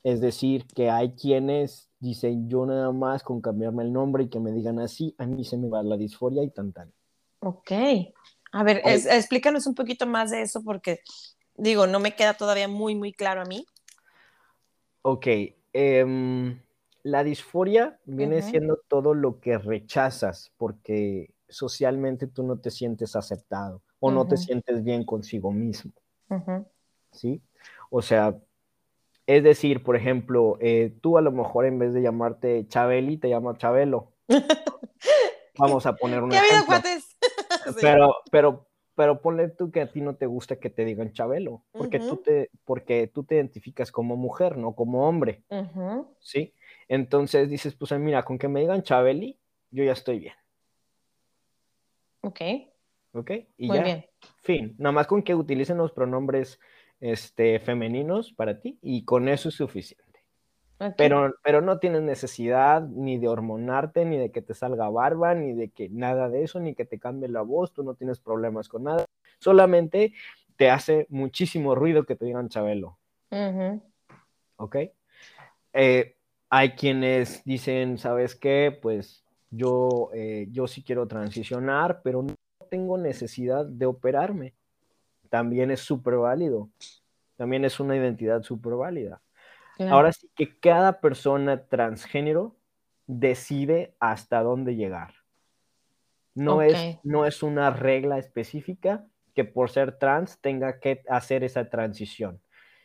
Es decir, que hay quienes dicen yo nada más con cambiarme el nombre y que me digan así, a mí se me va la disforia y tan tan. Ok. A ver, explícanos un poquito más de eso porque, digo, no me queda todavía muy, muy claro a mí. Ok. Em, la disforia viene siendo todo lo que rechazas porque socialmente tú no te sientes aceptado o no te sientes bien consigo mismo. ¿Sí? O sea, es decir, por ejemplo, eh, tú a lo mejor en vez de llamarte Chabeli, te llamas Chabelo. Vamos a poner un ¡Qué ejemplo. Pero, pero, pero ponle tú que a ti no te gusta que te digan Chabelo, porque, tú, te, porque tú te identificas como mujer, no como hombre. ¿Sí? Entonces dices, pues mira, con que me digan Chabeli, yo ya estoy bien. Ok. Ok. Y Muy bien. Fin. Nada más con que utilicen los pronombres este, femeninos para ti y con eso es suficiente. Pero, pero no tienes necesidad ni de hormonarte, ni de que te salga barba, ni de que nada de eso, ni que te cambie la voz, tú no tienes problemas con nada. Solamente te hace muchísimo ruido que te digan Chabelo. ¿Ok? Eh, hay quienes dicen, ¿sabes qué? Pues yo, eh, yo sí quiero transicionar, pero no tengo necesidad de operarme también es súper válido. También es una identidad súper válida. Ahora sí que cada persona transgénero decide hasta dónde llegar. No, es, no es una regla específica que por ser trans tenga que hacer esa transición.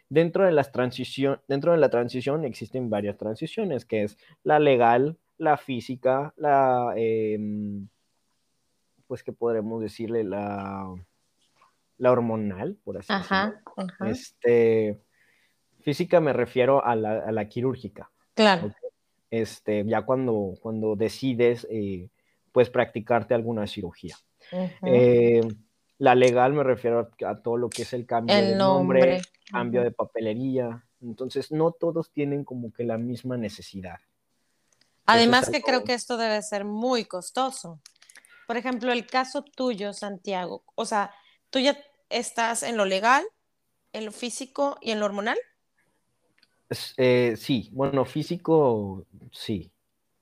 Dentro de, las transición, dentro de la transición existen varias transiciones, que es la legal, la física, la, em, pues que podremos decirle, la, la hormonal, por así decirlo. Este, física me refiero a la, quirúrgica. Claro. Este, ya cuando, cuando decides, eh, pues, practicarte alguna cirugía. Eh, la legal me refiero a, todo lo que es el cambio de nombre, cambio de papelería. Entonces, no todos tienen como que la misma necesidad. Además que creo que esto debe ser muy costoso. Por ejemplo, el caso tuyo, Santiago, o sea, ¿Tú ya estás en lo legal, en lo físico y en lo hormonal? Eh, sí, bueno, físico sí,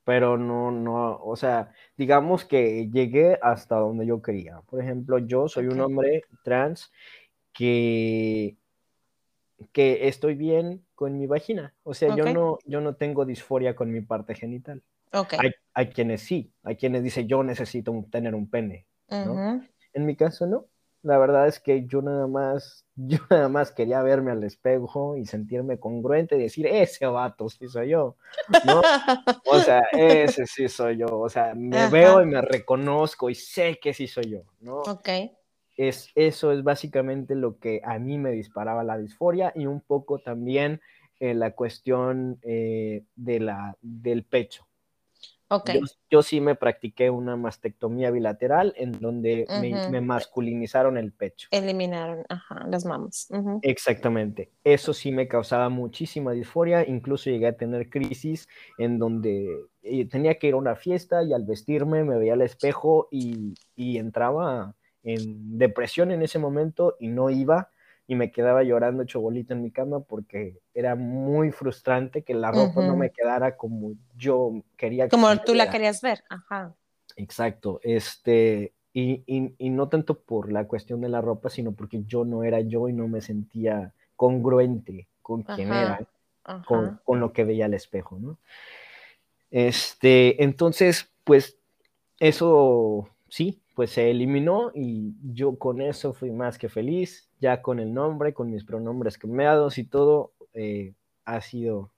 pero no, no, o sea, digamos que llegué hasta donde yo quería. Por ejemplo, yo soy un hombre trans que, que estoy bien con mi vagina. O sea, yo, no, yo no tengo disforia con mi parte genital. Okay. Hay, quienes sí, hay quienes dicen yo necesito tener un pene. En mi caso no la verdad es que yo nada más, yo nada más quería verme al espejo y sentirme congruente y decir, ese vato sí soy yo, ¿no? O sea, ese sí soy yo, o sea, me veo y me reconozco y sé que sí soy yo, ¿no? Ok. Es, eso es básicamente lo que a mí me disparaba la disforia y un poco también eh, la cuestión eh, de la, del pecho, yo, sí me practiqué una mastectomía bilateral en donde me, masculinizaron el pecho. Eliminaron, las mamas. Exactamente. Eso sí me causaba muchísima disforia. Incluso llegué a tener crisis en donde eh, tenía que ir a una fiesta y al vestirme me veía al espejo y, y entraba en depresión en ese momento y no iba y me quedaba llorando hecho bolita en mi cama porque era muy frustrante que la ropa no me quedara como yo quería. Que como tú la querías ver, ajá. Exacto, este, y, y, no tanto por la cuestión de la ropa, sino porque yo no era yo y no me sentía congruente con quién era, con, con, lo que veía al espejo, ¿no? Este, entonces, pues eso sí, pues se eliminó y yo con eso fui más que feliz, ya con el nombre, con mis pronombres cambiados y todo, eh, ha sido,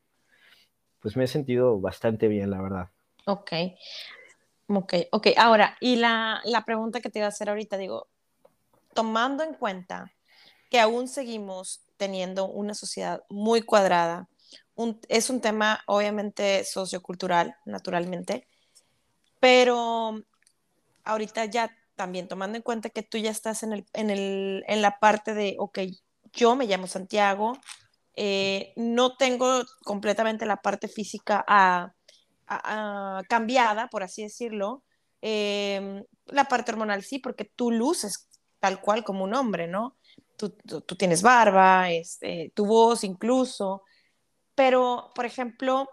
pues me he sentido bastante bien, la verdad. Ok, ok, ok. Ahora, y la, la pregunta que te iba a hacer ahorita, digo, tomando en cuenta que aún seguimos teniendo una sociedad muy cuadrada, es un tema obviamente sociocultural, naturalmente, pero ahorita ya también tomando en cuenta que tú ya estás en, el, en, el, en la parte de, ok, yo me llamo Santiago, eh, no tengo completamente la parte física a, cambiada, por así decirlo. Em, la parte hormonal sí, porque tú luces tal cual como un hombre, ¿no? Tú, tú, tienes barba, este, tu voz incluso, pero, por ejemplo,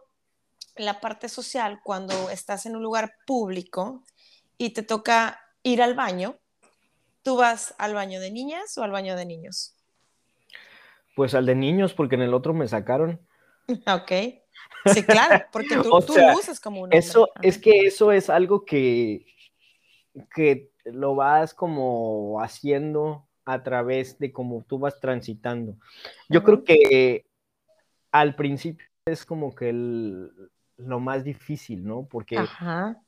la parte social, cuando estás en un lugar público y te toca ir al baño, ¿tú vas al baño de niñas o al baño de niños? Pues al de niños, porque en el otro me sacaron. Ok. Sí, claro, porque tú, tú luces como un Eso, es que eso es algo que, que lo vas como haciendo a través de cómo tú vas transitando. Yo creo que al principio es como que lo más difícil, ¿no? Porque,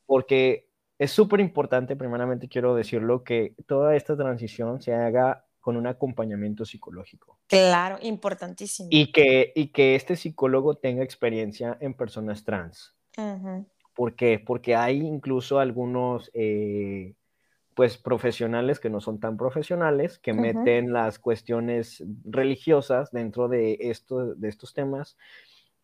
porque es súper importante, primeramente quiero decirlo, que toda esta transición se haga con un acompañamiento psicológico. Claro, importantísimo. Y que, y que este psicólogo tenga experiencia en personas trans. ¿Por qué? Porque hay incluso algunos eh, pues profesionales que no son tan profesionales, que meten las cuestiones religiosas dentro de, esto, de estos temas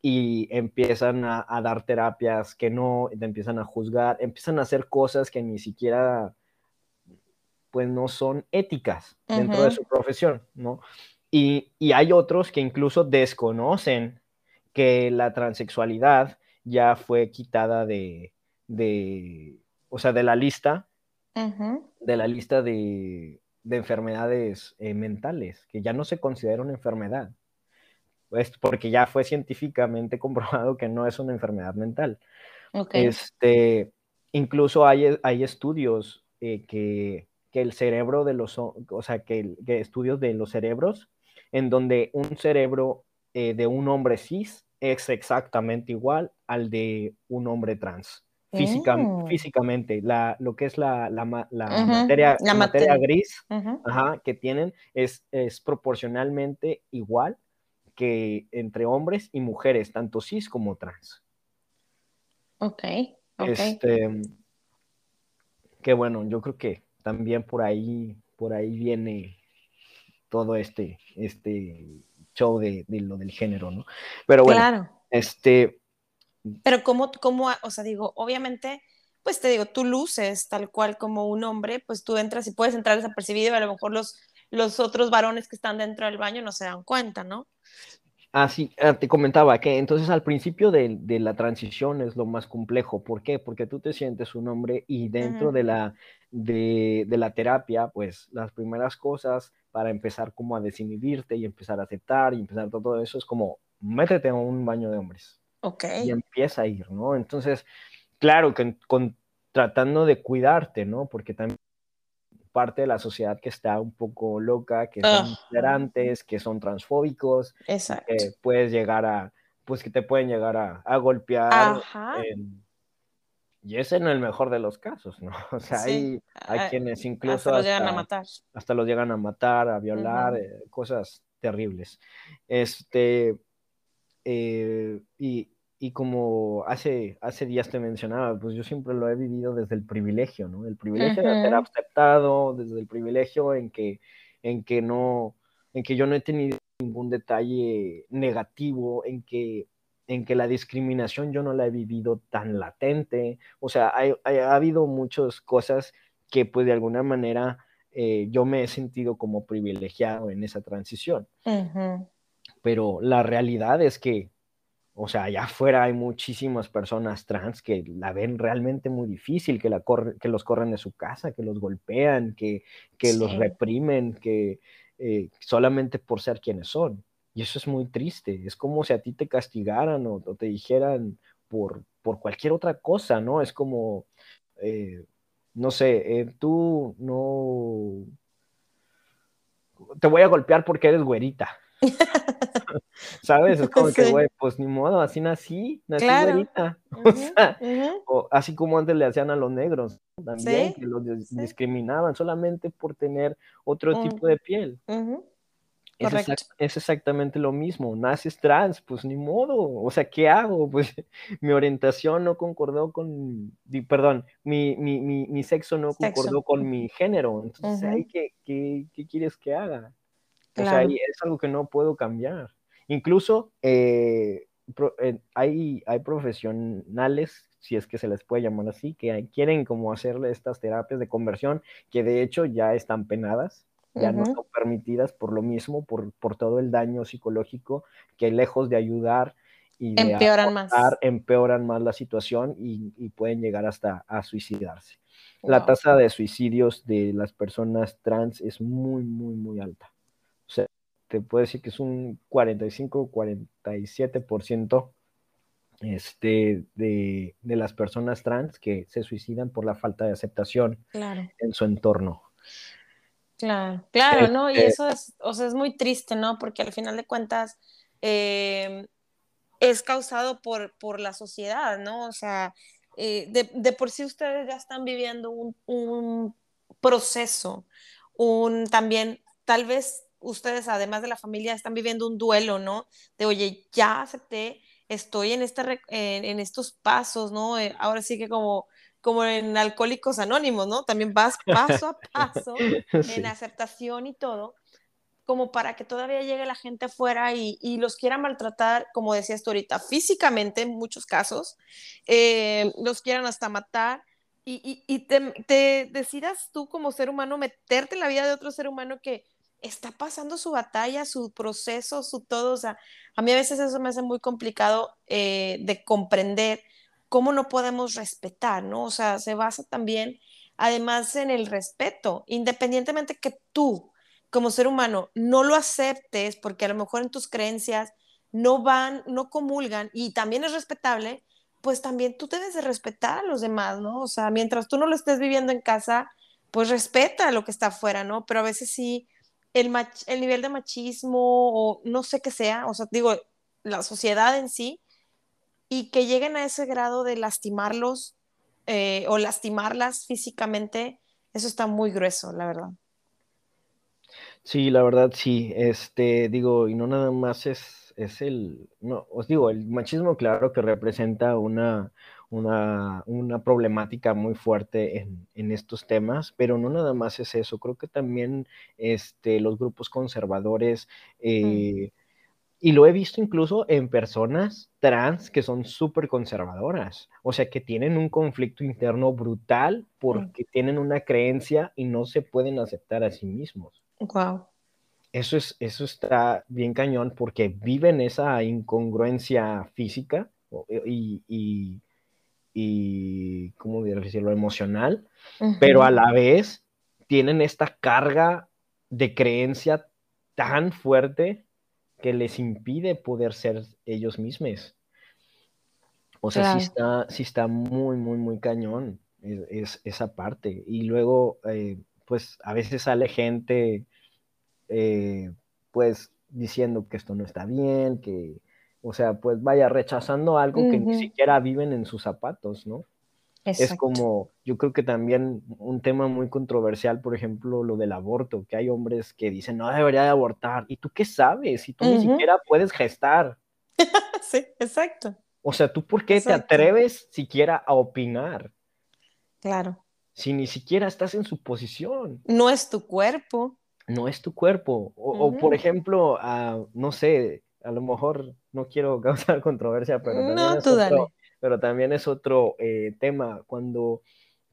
y empiezan a, dar terapias que no, te empiezan a juzgar, empiezan a hacer cosas que ni siquiera pues no son éticas dentro de su profesión, ¿no? Y, y, hay otros que incluso desconocen que la transexualidad ya fue quitada de, de o sea, de la lista de la lista de, enfermedades eh, mentales, que ya no se considera una enfermedad, pues porque ya fue científicamente comprobado que no es una enfermedad mental. Este, incluso hay, hay estudios eh, que, el cerebro de los, o sea, que, estudios de los cerebros, en donde un cerebro eh, de un hombre cis es exactamente igual al de un hombre trans. Oh. físicamente, la, lo que es la, la, materia, la materia, gris que tienen es, es proporcionalmente igual que entre hombres y mujeres, tanto cis como trans. Ok, Este, que bueno, yo creo que también por ahí, por ahí viene todo este, este show de, de lo del género, ¿no? Pero bueno, este, pero como, como, o sea, digo, obviamente, pues te digo, tú luces tal cual como un hombre, pues tú entras y puedes entrar desapercibido y a lo mejor los, los otros varones que están dentro del baño no se dan cuenta, ¿no? Ah, sí, ah, te comentaba que entonces al principio de, la transición es lo más complejo. ¿Por qué? Porque tú te sientes un hombre y dentro de, la, de, de, la terapia, pues las primeras cosas para empezar como a desinhibirte y empezar a aceptar y empezar todo eso es como métete a un baño de hombres. Y empieza a ir, ¿no? Entonces, claro, que con, tratando de cuidarte, ¿no? Porque también parte de la sociedad que está un poco loca, que son intolerantes, que son transfóbicos, que puedes llegar a, pues que te pueden llegar a, golpear. y ese en el mejor de los casos, ¿no? O sea, hay, hay quienes incluso hasta los llegan a matar. Hasta los llegan a matar, a violar, eh, cosas terribles. Este, eh, y, y, como hace, hace días te mencionaba, pues yo siempre lo he vivido desde el privilegio, ¿no? El privilegio de ser aceptado, desde el privilegio en que, en que no, en que yo no he tenido ningún detalle negativo, en que en que la discriminación yo no la he vivido tan latente, o sea, hay, ha habido muchas cosas que pues de alguna manera eh, yo me he sentido como privilegiado en esa transición. Pero la realidad es que, o sea, allá afuera hay muchísimas personas trans que la ven realmente muy difícil, que, la que los corren de su casa, que los golpean, que, que los reprimen, que eh, solamente por ser quienes son. Y eso es muy triste. Es como si a ti te castigaran o, te dijeran por, por cualquier otra cosa, ¿no? Es como, eh, no sé, eh, tú no... Te voy a golpear porque eres güerita. ¿Sabes? Es como que, güey, pues ni modo, así nací, nací güerita. o sea, así como antes le hacían a los negros, también, que los discriminaban solamente por tener otro tipo de piel. Es, exactamente lo mismo. Naces trans, pues ni modo. O sea, ¿qué hago? Pues mi orientación no concordó con, perdón, mi, mi, mi, sexo no concordó con mi género. Entonces, ¿qué, qué, quieres que haga? O sea, es algo que no puedo cambiar. Incluso eh, eh, hay, hay profesionales, si es que se les puede llamar así, que quieren como hacerle estas terapias de conversión, que de hecho ya están penadas ya no son permitidas por lo mismo, por, por, todo el daño psicológico que lejos de ayudar y empeoran más. empeoran más la situación y, y pueden llegar hasta a suicidarse. La tasa de suicidios de las personas trans es muy, muy, muy alta. O sea, te puedo decir que es un 45-47% este, de, de, las personas trans que se suicidan por la falta de aceptación en su entorno. Claro, claro, ¿no? Y este eso es, o sea, es muy triste, ¿no? Porque al final de cuentas em, es causado por, por la sociedad, ¿no? O sea, eh, de, de, por sí ustedes ya están viviendo un, un, proceso, un también, tal vez ustedes, además de la familia, están viviendo un duelo, ¿no? De, oye, ya acepté, estoy en, este, en, en estos pasos, ¿no? Eh, ahora sí que como como en Alcohólicos Anónimos, ¿no? También vas paso a paso en aceptación y todo, como para que todavía llegue la gente afuera y, y los quiera maltratar, como decías tú ahorita, físicamente en muchos casos, eh, los quieran hasta matar y, y, te, te, decidas tú como ser humano meterte en la vida de otro ser humano que está pasando su batalla, su proceso, su todo, o sea, a mí a veces eso me hace muy complicado eh, de comprender cómo no podemos respetar, ¿no? O sea, se basa también, además, en el respeto, independientemente que tú, como ser humano, no lo aceptes, porque a lo mejor en tus creencias no van, no comulgan, y también es respetable, pues también tú debes de respetar a los demás, ¿no? O sea, mientras tú no lo estés viviendo en casa, pues respeta lo que está afuera, ¿no? Pero a veces sí, el, el nivel de machismo o no sé qué sea, o sea, digo, la sociedad en sí, y que lleguen a ese grado de lastimarlos eh, o lastimarlas físicamente, eso está muy grueso, la verdad. Sí, la verdad sí, este, digo, y no nada más es, es el, no, os digo, el machismo claro que representa una, una, una problemática muy fuerte en, en, estos temas, pero no nada más es eso, creo que también este, los grupos conservadores eh, y lo he visto incluso en personas trans que son súper conservadoras, o sea, que tienen un conflicto interno brutal porque tienen una creencia y no se pueden aceptar a sí mismos. Wow. Eso, es, eso está bien cañón porque viven esa incongruencia física y, y, y ¿cómo decirlo?, emocional, pero a la vez tienen esta carga de creencia tan fuerte que les impide poder ser ellos mismos. O sea, sí, está, sí está muy, muy, muy cañón es, esa parte. Y luego, eh, pues a veces sale gente, eh, pues diciendo que esto no está bien, que, o sea, pues vaya rechazando algo que ni siquiera viven en sus zapatos, ¿no? Es como, yo creo que también un tema muy controversial, por ejemplo, lo del aborto, que hay hombres que dicen, no debería de abortar. ¿Y tú qué sabes? Si tú ni siquiera puedes gestar. sí, exacto. O sea, ¿tú por qué te atreves siquiera a opinar? Claro. Si ni siquiera estás en su posición. No es tu cuerpo. No es tu cuerpo. O, por ejemplo, uh, no sé, a lo mejor no quiero causar controversia, pero... No, tú dale pero también es otro eh, tema cuando,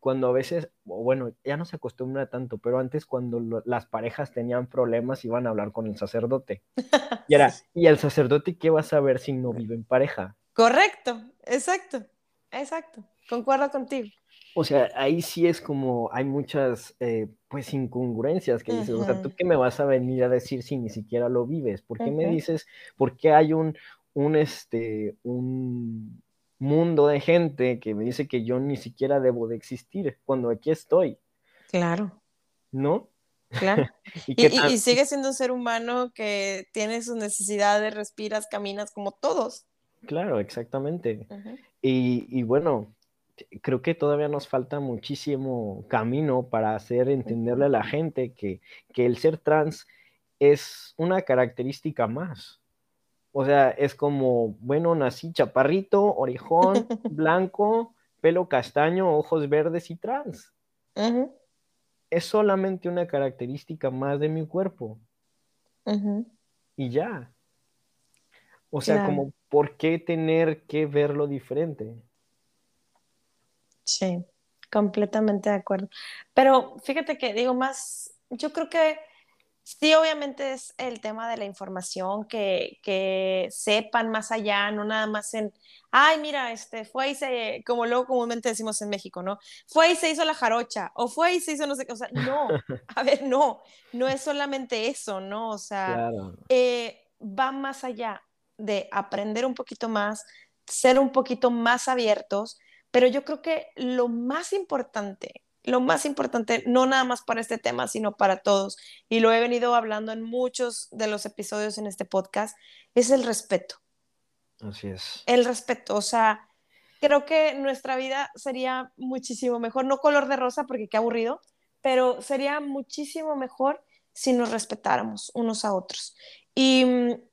cuando a veces, bueno, ya no se acostumbra tanto, pero antes cuando las parejas tenían problemas iban a hablar con el sacerdote. Y era, ¿y el sacerdote qué va a saber si no vive en pareja? Correcto, exacto, exacto, concuerdo contigo. O sea, ahí sí es como hay muchas, eh, pues, incongruencias que dices, o sea, ¿tú qué me vas a venir a decir si ni siquiera lo vives? ¿Por qué me dices, por qué hay un, un, este, un, mundo de gente que me dice que yo ni siquiera debo de existir cuando aquí estoy. Claro. ¿No? Claro. y, sigue siendo un ser humano que tiene sus necesidades, respiras, caminas como todos. Claro, exactamente. y, bueno, creo que todavía nos falta muchísimo camino para hacer entenderle a la gente que, que el ser trans es una característica más. O sea, es como, bueno, nací chaparrito, orejón, blanco, pelo castaño, ojos verdes y trans es solamente una característica más de mi cuerpo. Y ya. O sea, como, ¿por qué tener que verlo diferente? Sí, completamente de acuerdo. Pero fíjate que digo más, yo creo que Sí, obviamente es el tema de la información, que, que, sepan más allá, no nada más en, ay, mira, este, fue y se, como luego comúnmente decimos en México, ¿no? Fue y se hizo la jarocha, o fue y se hizo no sé qué, o sea, no, a ver, no, no es solamente eso, ¿no? O sea, eh, va más allá de aprender un poquito más, ser un poquito más abiertos, pero yo creo que lo más importante lo más importante, no nada más para este tema, sino para todos, y lo he venido hablando en muchos de los episodios en este podcast, es el respeto. Así es. El respeto, o sea, creo que nuestra vida sería muchísimo mejor, no color de rosa porque qué aburrido, pero sería muchísimo mejor si nos respetáramos unos a otros. Y,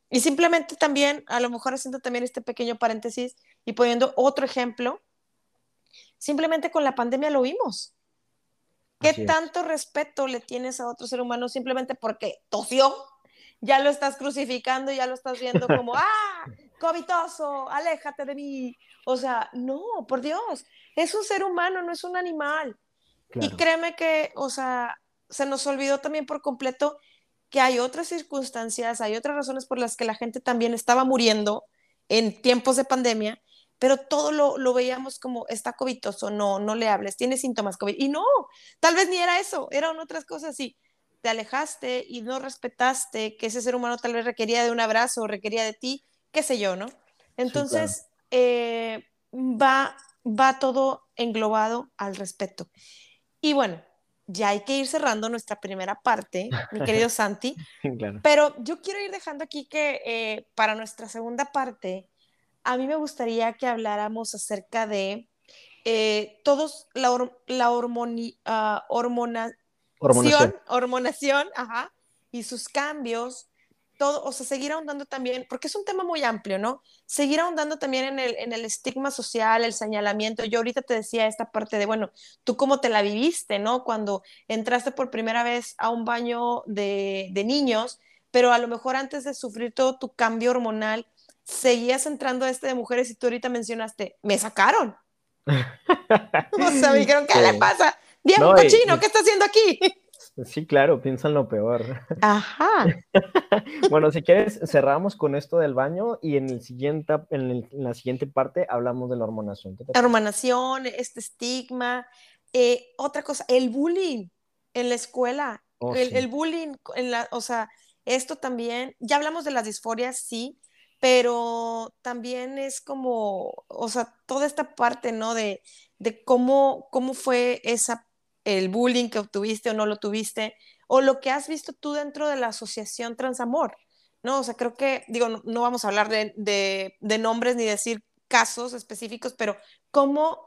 y simplemente también, a lo mejor haciendo también este pequeño paréntesis y poniendo otro ejemplo, simplemente con la pandemia lo vimos ¿Qué tanto respeto le tienes a otro ser humano simplemente porque tosió? Ya lo estás crucificando, ya lo estás viendo como, ah, covitoso, aléjate de mí. O sea, no, por Dios, es un ser humano, no es un animal. Y créeme que, o sea, se nos olvidó también por completo que hay otras circunstancias, hay otras razones por las que la gente también estaba muriendo en tiempos de pandemia pero todo lo, lo, veíamos como está covitoso, no, no le hables, tiene síntomas COVID. Y no, tal vez ni era eso, eran otras cosas y te alejaste y no respetaste que ese ser humano tal vez requería de un abrazo, requería de ti, qué sé yo, ¿no? Entonces, eh, va, va todo englobado al respeto. Y bueno, ya hay que ir cerrando nuestra primera parte, mi querido Santi. Pero yo quiero ir dejando aquí que eh, para nuestra segunda parte a mí me gustaría que habláramos acerca de eh, todos la, la ah, hormonación, hormonación ajá, y sus cambios, todo, o sea, seguir ahondando también, porque es un tema muy amplio, ¿no? Seguir ahondando también en el, en el estigma social, el señalamiento. Yo ahorita te decía esta parte de, bueno, tú cómo te la viviste, ¿no? Cuando entraste por primera vez a un baño de, de niños, pero a lo mejor antes de sufrir todo tu cambio hormonal, seguías entrando a este de mujeres y tú ahorita mencionaste, me sacaron. o sea, me dijeron, ¿qué le pasa? Diego cochino, ¿qué está haciendo aquí? Sí, claro, piensan lo peor. Ajá. bueno, si quieres, cerramos con esto del baño y en, el siguiente, en, la siguiente parte hablamos de la hormonación. La hormonación, este estigma. Eh, otra cosa, el bullying en la escuela. Oh, el, el, bullying, en la, o sea, esto también, ya hablamos de las disforias, sí, pero también es como, o sea, toda esta parte, ¿no? De, de cómo, cómo fue esa, el bullying que obtuviste o no lo tuviste, o lo que has visto tú dentro de la asociación Transamor, ¿no? O sea, creo que, digo, no, vamos a hablar de, de, nombres ni decir casos específicos, pero cómo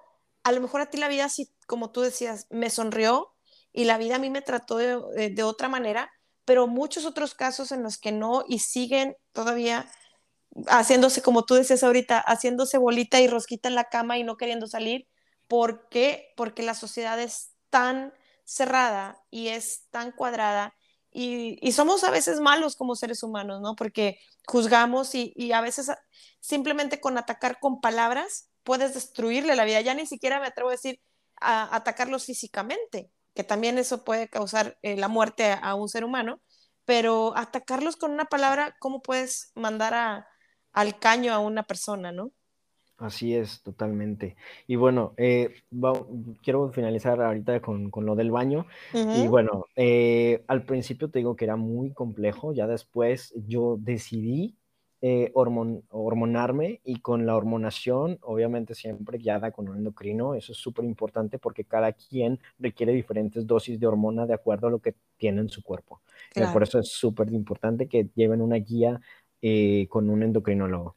a lo mejor a ti la vida, sí, como tú decías, me sonrió y la vida a mí me trató de, de otra manera, pero muchos otros casos en los que no y siguen todavía haciéndose, como tú decías ahorita, haciéndose bolita y rosquita en la cama y no queriendo salir. ¿Por qué? Porque la sociedad es tan cerrada y es tan cuadrada y, y somos a veces malos como seres humanos, ¿no? Porque juzgamos y, y, a veces simplemente con atacar con palabras puedes destruirle la vida. Ya ni siquiera me atrevo a decir a atacarlos físicamente, que también eso puede causar eh, la muerte a, a un ser humano, pero atacarlos con una palabra, ¿cómo puedes mandar a, al caño a una persona, ¿no? Así es, totalmente. Y bueno, eh, quiero finalizar ahorita con, lo del baño. Y bueno, eh, al principio te digo que era muy complejo, ya después yo decidí eh, hormonarme y con la hormonación, obviamente siempre guiada con un endocrino, eso es súper importante porque cada quien requiere diferentes dosis de hormona de acuerdo a lo que tiene en su cuerpo. Eh, por eso es súper importante que lleven una guía eh, con un endocrinólogo.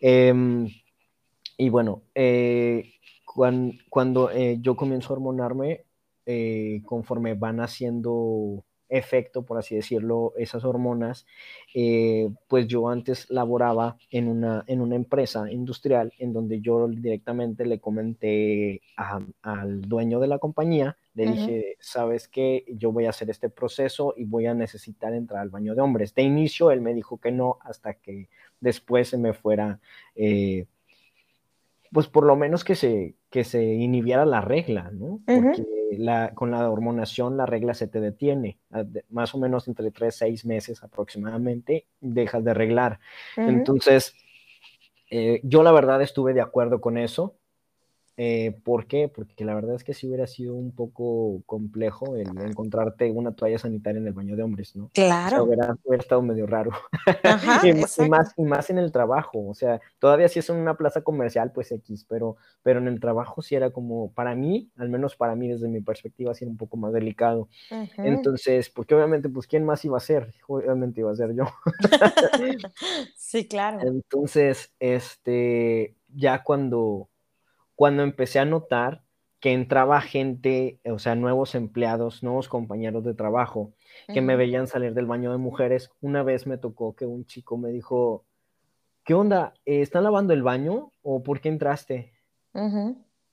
Em, y bueno, cuando, cuando yo comienzo a hormonarme, conforme van haciendo efecto, por así decirlo, esas hormonas, eh, pues yo antes laboraba en una, en una empresa industrial en donde yo directamente le comenté al dueño de la compañía, le dije, sabes qué, yo voy a hacer este proceso y voy a necesitar entrar al baño de hombres. De inicio él me dijo que no, hasta que después se me fuera, eh, pues por lo menos que se, que se inhibiera la regla, ¿no? Porque con la hormonación la regla se te detiene, más o menos entre 3, 6 meses aproximadamente, dejas de arreglar. Entonces, eh, yo la verdad estuve de acuerdo con eso. Eh, ¿Por qué? Porque la verdad es que si hubiera sido un poco complejo el encontrarte una toalla sanitaria en el baño de hombres, ¿no? Claro. hubiera, estado medio raro. Ajá, y, más, y más en el trabajo, o sea, todavía si es en una plaza comercial, pues X, pero, pero en el trabajo sí era como, para mí, al menos para mí desde mi perspectiva, sí era un poco más delicado. Entonces, porque obviamente, pues, ¿quién más iba a ser? Obviamente iba a ser yo. sí, claro. Entonces, este, ya cuando cuando empecé a notar que entraba gente, o sea, nuevos empleados, nuevos compañeros de trabajo, que me veían salir del baño de mujeres. Una vez me tocó que un chico me dijo, ¿qué onda? ¿Están lavando el baño o por qué entraste?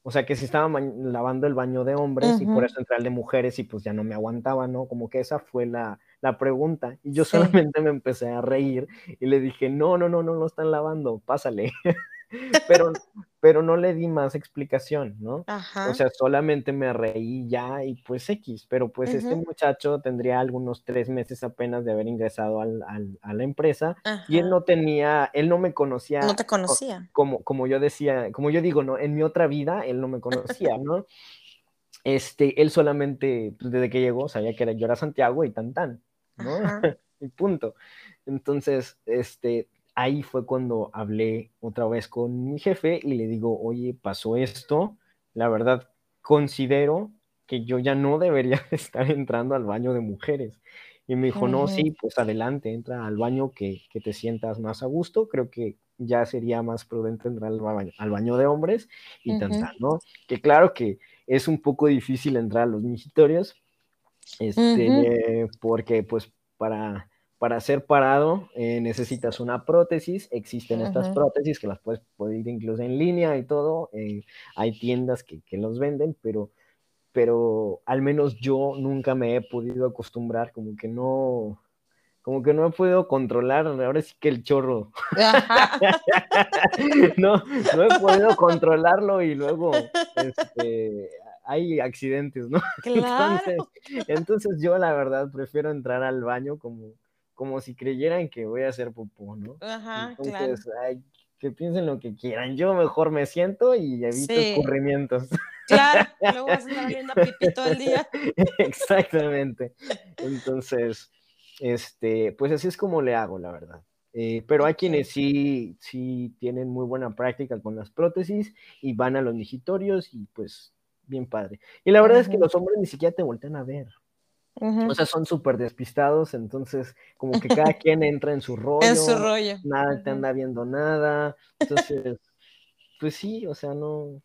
O sea, que si estaban lavando el baño de hombres y por eso entré al de mujeres y pues ya no me aguantaba, ¿no? Como que esa fue la, pregunta. Y yo solamente me empecé a reír y le dije, no, no, no, no lo están lavando, pásale. pero, pero no le di más explicación, ¿no? O sea, solamente me reí ya y pues X, pero pues este muchacho tendría algunos tres meses apenas de haber ingresado al, a la empresa y él no tenía, él no me conocía. No te conocía. Como, como yo decía, como yo digo, ¿no? En mi otra vida él no me conocía, ¿no? Este, él solamente, pues, desde que llegó, sabía que era, yo era Santiago y tan tan, ¿no? y punto. Entonces, este, ahí fue cuando hablé otra vez con mi jefe y le digo, oye, pasó esto, la verdad considero que yo ya no debería estar entrando al baño de mujeres. Y me dijo, no, sí, pues adelante, entra al baño que, te sientas más a gusto. Creo que ya sería más prudente entrar al baño, de hombres y uh ¿no? Que claro que es un poco difícil entrar a los migitorios, este, porque pues para para ser parado eh, necesitas una prótesis. Existen estas prótesis que las puedes pedir incluso en línea y todo. Eh, hay tiendas que, los venden, pero, pero al menos yo nunca me he podido acostumbrar, como que no, como que no he podido controlar, ahora sí que el chorro. no, no he podido controlarlo y luego este, hay accidentes, ¿no? Entonces, entonces yo la verdad prefiero entrar al baño como como si creyeran que voy a hacer popó, ¿no? Ajá, Entonces, ay, que piensen lo que quieran. Yo mejor me siento y evito escurrimientos. Claro, luego vas a viendo pipí todo el día. Exactamente. Entonces, este, pues así es como le hago, la verdad. Eh, pero hay quienes sí, sí tienen muy buena práctica con las prótesis y van a los digitorios y pues bien padre. Y la verdad es que los hombres ni siquiera te voltean a ver. O sea, son súper despistados, entonces como que cada quien entra en su rollo. En su rollo. Nada te anda viendo nada. Entonces, pues sí, o sea, no.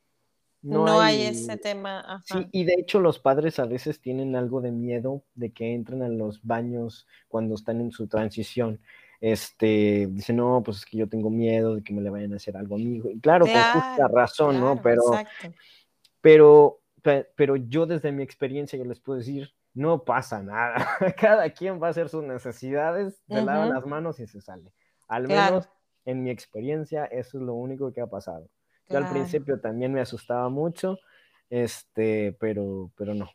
No, hay... ese tema. Sí, y de hecho los padres a veces tienen algo de miedo de que entren a los baños cuando están en su transición. Este, dicen, no, pues es que yo tengo miedo de que me le vayan a hacer algo a mi hijo. Y claro, con justa razón, ¿no? Pero, pero, pero yo desde mi experiencia, yo les puedo decir, no pasa nada. Cada quien va a hacer sus necesidades, se lava las manos y se sale. Al menos en mi experiencia, eso es lo único que ha pasado. Yo al principio también me asustaba mucho, este, pero, pero no.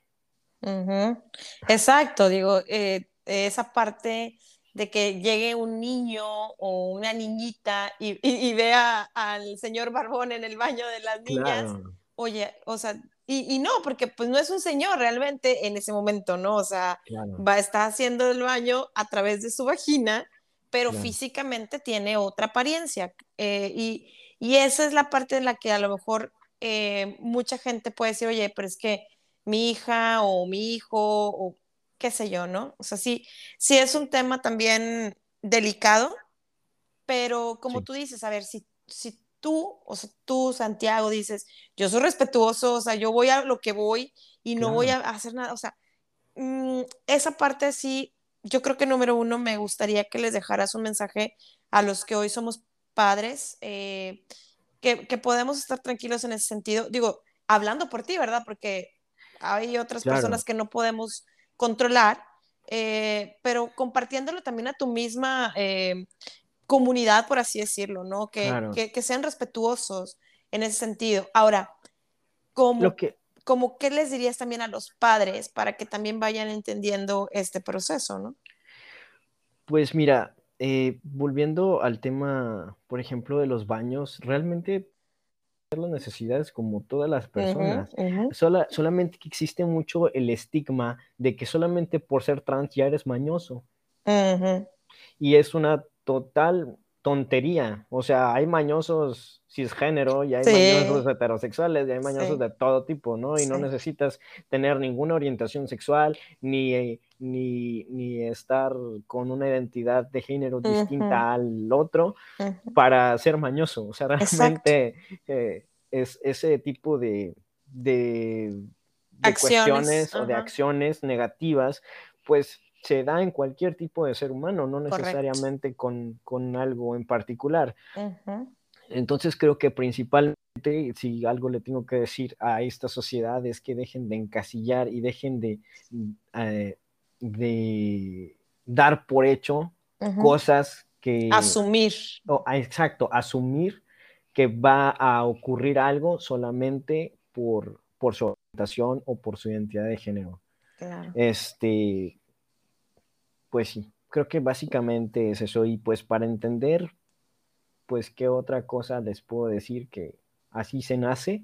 Exacto, digo, eh, esa parte de que llegue un niño o una niñita y, vea al señor Barbón en el baño de las niñas, oye, o sea, y, no, porque pues no es un señor realmente en ese momento, ¿no? O sea, va, está haciendo el baño a través de su vagina, pero físicamente tiene otra apariencia. Eh, y, y, esa es la parte en la que a lo mejor eh, mucha gente puede decir, oye, pero es que mi hija o mi hijo o qué sé yo, ¿no? O sea, sí, sí es un tema también delicado, pero como tú dices, a ver, si, si tú, o sea, tú, Santiago, dices, yo soy respetuoso, o sea, yo voy a lo que voy y no voy a hacer nada, o sea, mm, esa parte sí, yo creo que número uno, me gustaría que les dejaras un mensaje a los que hoy somos padres, eh, que, que, podemos estar tranquilos en ese sentido. Digo, hablando por ti, ¿verdad? Porque hay otras personas que no podemos controlar, eh, pero compartiéndolo también a tu misma eh, comunidad, por así decirlo, ¿no? Que, que, sean respetuosos en ese sentido. Ahora, ¿cómo, que... ¿qué les dirías también a los padres para que también vayan entendiendo este proceso, ¿no? Pues mira, eh, volviendo al tema, por ejemplo, de los baños, realmente las necesidades como todas las personas. solamente que existe mucho el estigma de que solamente por ser trans ya eres mañoso. Y es una total tontería. O sea, hay mañosos cisgénero, y hay mañosos heterosexuales, y hay mañosos de todo tipo, ¿no? Y no necesitas tener ninguna orientación sexual, ni, ni, ni, estar con una identidad de género distinta al otro para ser mañoso. O sea, realmente eh, es ese tipo de, de, cuestiones o de acciones negativas, pues se da en cualquier tipo de ser humano, no necesariamente con, algo en particular. Entonces creo que principalmente, si algo le tengo que decir a esta sociedad es que dejen de encasillar y dejen de, eh, de dar por hecho cosas que... Asumir. Ah, exacto, asumir que va a ocurrir algo solamente por, por su orientación o por su identidad de género. Este, pues sí, creo que básicamente es eso. Y pues para entender, pues qué otra cosa les puedo decir que así se nace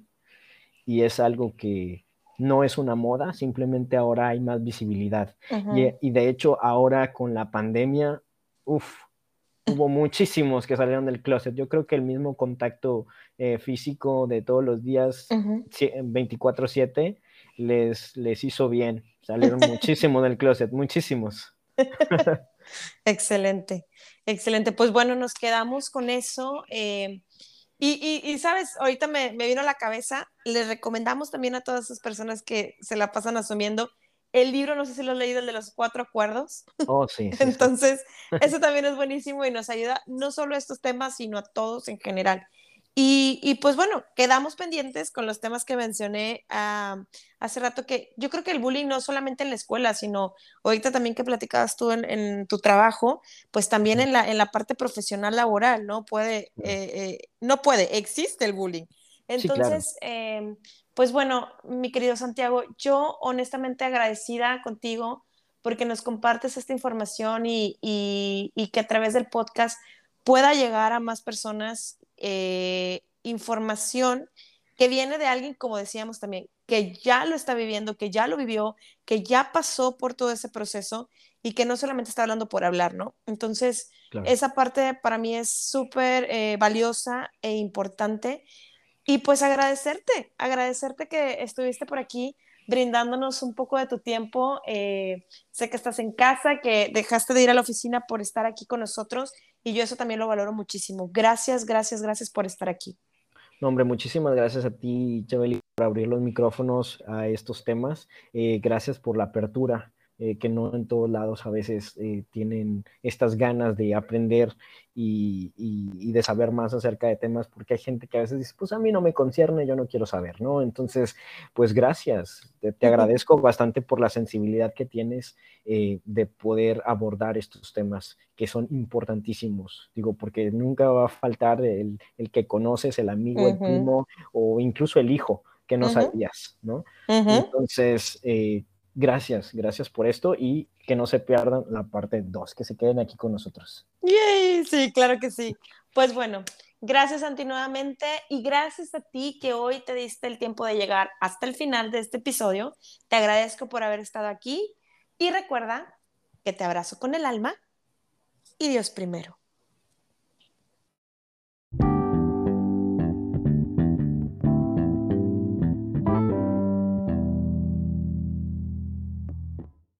y es algo que no es una moda, simplemente ahora hay más visibilidad. y, y, de hecho ahora con la pandemia, uff, hubo muchísimos que salieron del closet. Yo creo que el mismo contacto eh, físico de todos los días, 24/7, les, les hizo bien. Salieron muchísimos del closet, muchísimos. excelente, excelente. Pues bueno, nos quedamos con eso. Eh, y, y, sabes, ahorita me, me, vino a la cabeza, les recomendamos también a todas esas personas que se la pasan asumiendo. El libro, no sé si lo has leído, el de los cuatro acuerdos. Oh, sí. Entonces, eso también es buenísimo y nos ayuda no solo a estos temas, sino a todos en general. Y, pues bueno, quedamos pendientes con los temas que mencioné ah, hace rato, que yo creo que el bullying no solamente en la escuela, sino ahorita también que platicabas tú en, tu trabajo, pues también en la, en la parte profesional laboral, ¿no? Puede, eh, eh, no puede, existe el bullying. Entonces, em, pues bueno, mi querido Santiago, yo honestamente agradecida contigo porque nos compartes esta información y, y que a través del podcast pueda llegar a más personas eh, información que viene de alguien, como decíamos también, que ya lo está viviendo, que ya lo vivió, que ya pasó por todo ese proceso y que no solamente está hablando por hablar, ¿no? Entonces, esa parte para mí es súper eh, valiosa e importante. Y pues agradecerte, agradecerte que estuviste por aquí brindándonos un poco de tu tiempo. Eh, sé que estás en casa, que dejaste de ir a la oficina por estar aquí con nosotros y yo eso también lo valoro muchísimo. Gracias, gracias, gracias por estar aquí. No, hombre, muchísimas gracias a ti, Chabeli, por abrir los micrófonos a estos temas. Eh, gracias por la apertura. Eh, que no en todos lados a veces eh, tienen estas ganas de aprender y, de saber más acerca de temas, porque hay gente que a veces dice, pues a mí no me concierne, yo no quiero saber, ¿no? Entonces, pues gracias, te, agradezco bastante por la sensibilidad que tienes eh, de poder abordar estos temas que son importantísimos, digo, porque nunca va a faltar el, que conoces, el amigo, el primo o incluso el hijo que no sabías, ¿no? Entonces, gracias, gracias por esto y que no se pierdan la parte 2, que se queden aquí con nosotros. Yay, sí, claro que sí. Pues bueno, gracias Santi nuevamente y gracias a ti que hoy te diste el tiempo de llegar hasta el final de este episodio. Te agradezco por haber estado aquí y recuerda que te abrazo con el alma y Dios primero.